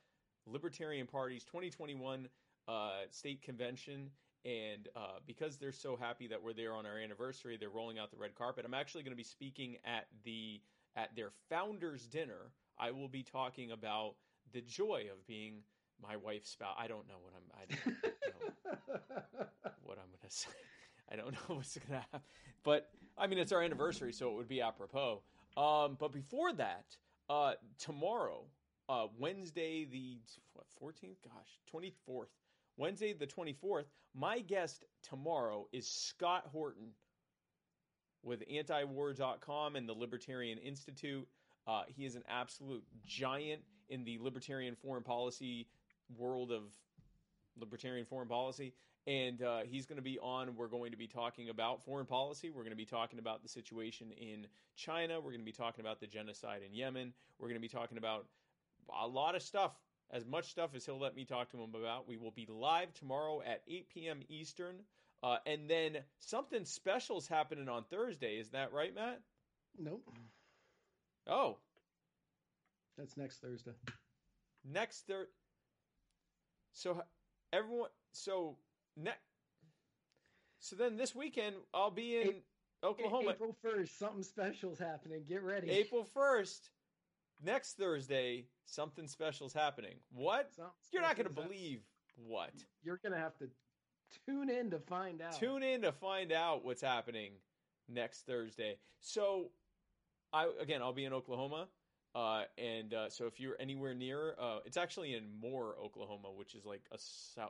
Libertarian Party's 2021 uh, state convention. And uh, because they're so happy that we're there on our anniversary, they're rolling out the red carpet. I'm actually going to be speaking at the at their founders dinner. I will be talking about the joy of being my wife's spouse. I don't know what I'm. I don't know what I'm going to say. I don't know what's going to happen. But I mean, it's our anniversary, so it would be apropos. Um, but before that, uh, tomorrow, uh, Wednesday the what, 14th, gosh, 24th, Wednesday the 24th, my guest tomorrow is Scott Horton with antiwar.com and the Libertarian Institute. Uh, he is an absolute giant in the libertarian foreign policy world of libertarian foreign policy. And uh, he's going to be on. We're going to be talking about foreign policy. We're going to be talking about the situation in China. We're going to be talking about the genocide in Yemen. We're going to be talking about a lot of stuff, as much stuff as he'll let me talk to him about. We will be live tomorrow at 8 p.m. Eastern. Uh, and then something special is happening on Thursday. Is that right, Matt? nope. Oh, That's next Thursday. next Thursday. So everyone, so next. So then this weekend I'll be in Oklahoma. April first, something special's happening. Get ready. April first, next Thursday, something special's happening. What? Something You're not going to believe what. You're gonna have to tune in to find out. Tune in to find out what's happening next Thursday. So, I again, I'll be in Oklahoma, uh, and uh, so if you're anywhere near, uh, it's actually in Moore, Oklahoma, which is like a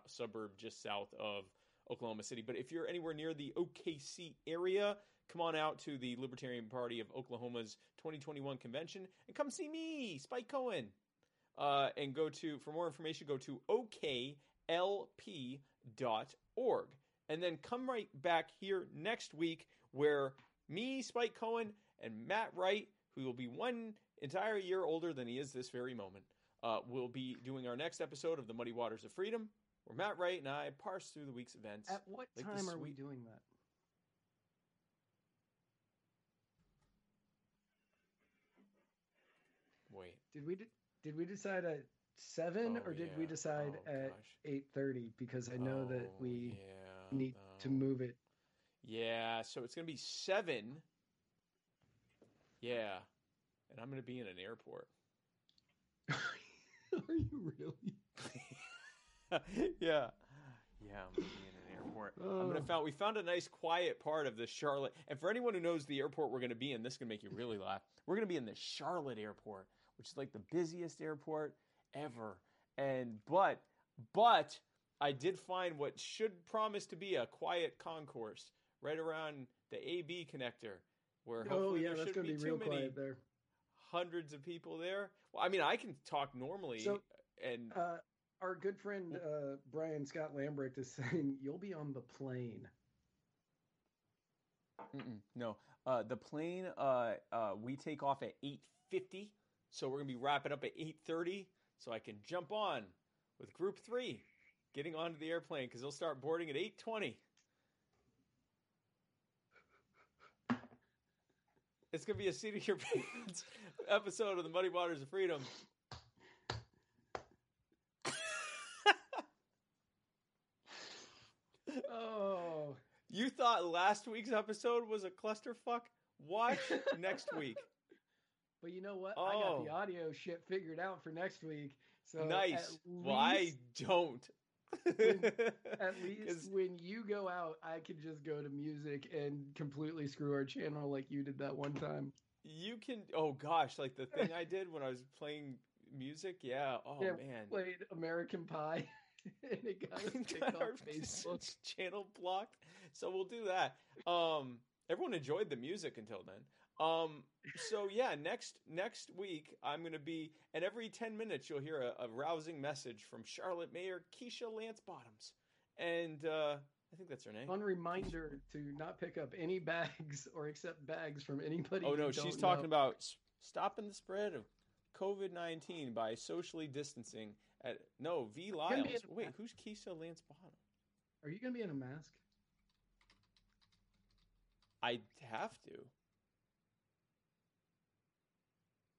suburb just south of Oklahoma City. But if you're anywhere near the OKC area, come on out to the Libertarian Party of Oklahoma's 2021 convention and come see me, Spike Cohen. Uh, and go to for more information, go to oklp.org. And then come right back here next week where me, Spike Cohen, and Matt Wright, who will be one entire year older than he is this very moment, uh, will be doing our next episode of the Muddy Waters of Freedom, where Matt Wright and I parse through the week's events. At what Like time are we doing that? Wait. Did we de- did we decide at seven Oh, or did we decide Oh, at eight thirty? Because I know that Oh, we yeah, need to um, move it. Yeah, so it's going to be seven. Yeah. And I'm going to be in an airport. are you really? yeah. Yeah, I'm going to be in an airport. airport. I'm gonna Oh. found we found a nice quiet part of the Charlotte. And for anyone who knows the airport we're gonna be in, this is gonna make you really laugh. We're gonna be in the Charlotte airport, which is like the busiest airport ever. And but but I did find what should promise to be a quiet concourse right around the AB connector, where Oh hopefully yeah, that's shouldn't be be too real many quiet there. hundreds of people there. Well, I mean, I can talk normally, So, and Uh, our good friend uh, Brian Scott Lambrecht is saying you'll be on the plane. Mm-mm, no, uh, the plane uh, uh, we take off at eight fifty, so we're gonna be wrapping up at eight thirty, so I can jump on with Group Three, getting onto the airplane because they'll start boarding at eight twenty. It's gonna be a seat of your pants episode of the Muddy Waters of Freedom. Oh, You thought last week's episode was a clusterfuck? Watch next week. But you know what? I got the Oh. audio shit figured out for next week. So nice. Well, I don't. at least when you go out, I can just go to music and completely screw our channel like you did that one time. you can. Oh gosh, like the thing I did when I was playing music. Yeah. Oh Yeah, man. Played American Pie, and it got Got our Facebook. channel blocked. So we'll do that. Um, everyone enjoyed the music until then. Um, so yeah, next next week I'm gonna be, and every ten minutes you'll hear a, a rousing message from Charlotte Mayor Keisha Lance Bottoms, and uh, I think that's her name. Fun reminder to not pick up any bags or accept bags from anybody. Oh no, she's talking know. about stopping the spread of COVID nineteen by socially distancing. At no Vi Lyles. Wait, who's Keisha Lance Bottom? Are you going to be in a mask? I have to.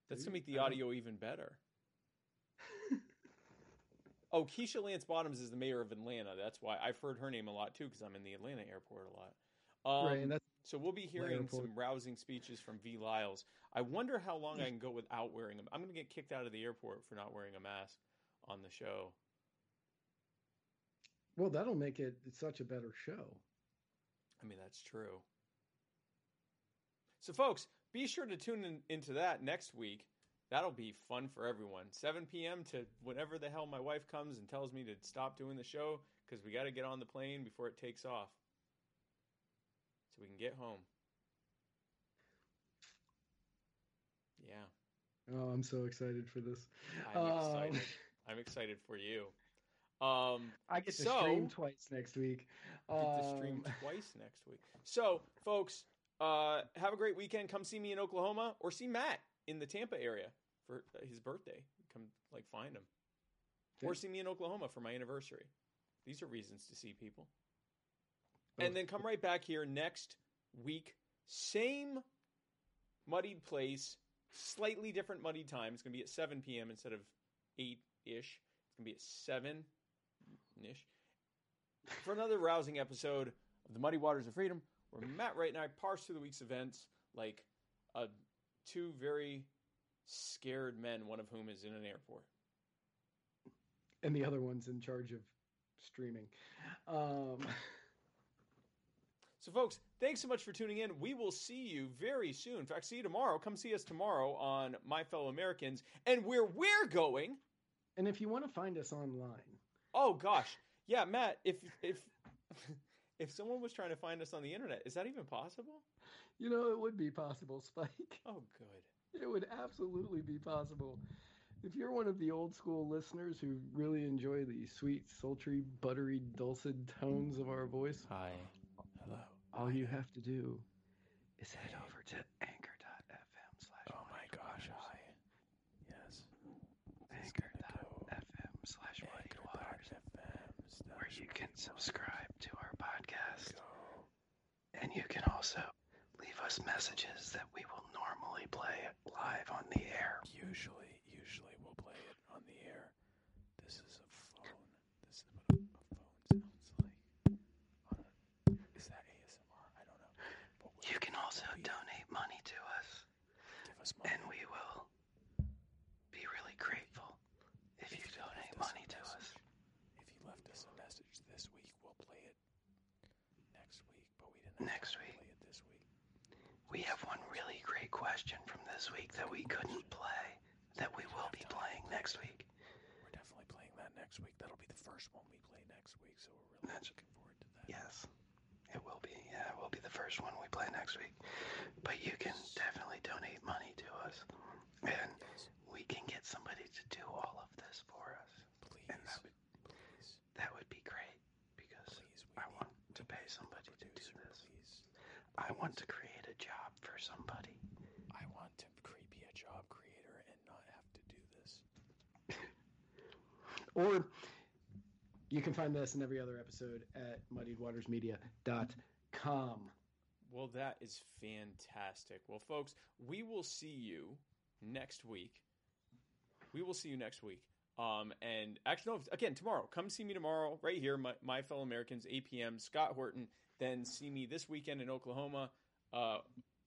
That's going to make the audio even better. oh, Keisha Lance Bottoms is the mayor of Atlanta. That's why I've heard her name a lot too, because I'm in the Atlanta airport a lot. Um, right, and that's so we'll be hearing some rousing speeches from Vi Lyles. I wonder how long I can go without wearing them. I'm going to get kicked out of the airport for not wearing a mask on the show. well, that'll make it such a better show. I mean, that's true. So, folks, be sure to tune in, into that next week. That'll be fun for everyone. 7 p.m. to whenever the hell my wife comes and tells me to stop doing the show because we got to get on the plane before it takes off so we can get home. Yeah, Oh, I'm so excited for this. I'm Um, excited. I'm excited for you. Um, I get to So- stream twice next week. get to stream Um, twice next week. So, folks, uh, have a great weekend. Come see me in Oklahoma or see Matt in the Tampa area for his birthday. Come like find him. Or see me in Oklahoma for my anniversary. These are reasons to see people. And then come right back here next week. Same muddied place, slightly different muddy time. It's going to be at 7 p.m. instead of 8 ish. It's going to be at 7 ish. For another rousing episode of the Muddy Waters of Freedom, where Matt Wright and I parse through the week's events like uh, two very scared men, one of whom is in an airport. and the other one's in charge of streaming. Um, So, folks, thanks so much for tuning in. We will see you very soon. In fact, see you tomorrow. Come see us tomorrow on My Fellow Americans. And where we're going, and if you want to find us online, oh gosh, yeah, Matt. If if if someone was trying to find us on the internet, is that even possible? you know it would be possible, Spike. Oh, good. It would absolutely be possible. If you're one of the old school listeners who really enjoy the sweet, sultry, buttery, dulcet tones of our voice, Hi, hello. all you have to do is head over to anchor.fm slash Oh my gosh, hi. Yes. anchor.fm slash where you can subscribe to our podcast. And you can also leave us messages that we will normally play live on the air. Usually, usually we'll play it on the air. This is a phone. This is what a, a phone sounds like. On a, is that ASMR? I don't know. But You can also donate money to us, give us money. and we will be really grateful if you If you donate left us money a to us. message- If you left us a message this week, we'll play it next week. We have one really great question from this week that we couldn't play that we will be playing next week. We're definitely playing that next week. That'll be the first one we play next week, so we're really That's- looking forward to that. Yes, it will be. Yeah, it will be the first one we play next week. But you can definitely donate money to us, and Yes, we can get somebody to do all of this for us. please, And that would please, that would be great because please. I need want to pay somebody to do producer, this. Please. I want to create a job for somebody. I want to be a job creator and not have to do this. Or you can find this and every other episode at muddiedwatersmedia.com. Well, that is fantastic. Well, folks, we will see you next week. We will see you next week. Um, and actually, no, again, tomorrow. Come see me tomorrow, right here, my, my fellow Americans, 8 p.m. Scott Horton. Then see me this weekend in Oklahoma uh,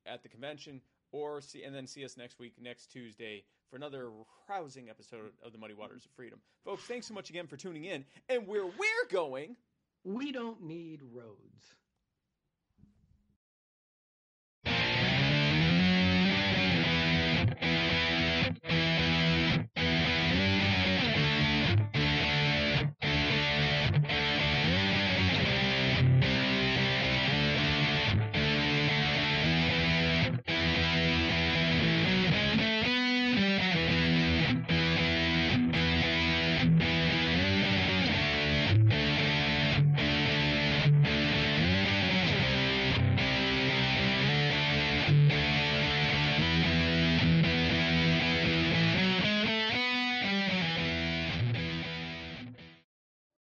at the convention, or see, and then see us next week, next Tuesday, for another rousing episode of the Muddy Waters of Freedom. Folks, thanks so much again for tuning in. And where we're going, We don't need roads.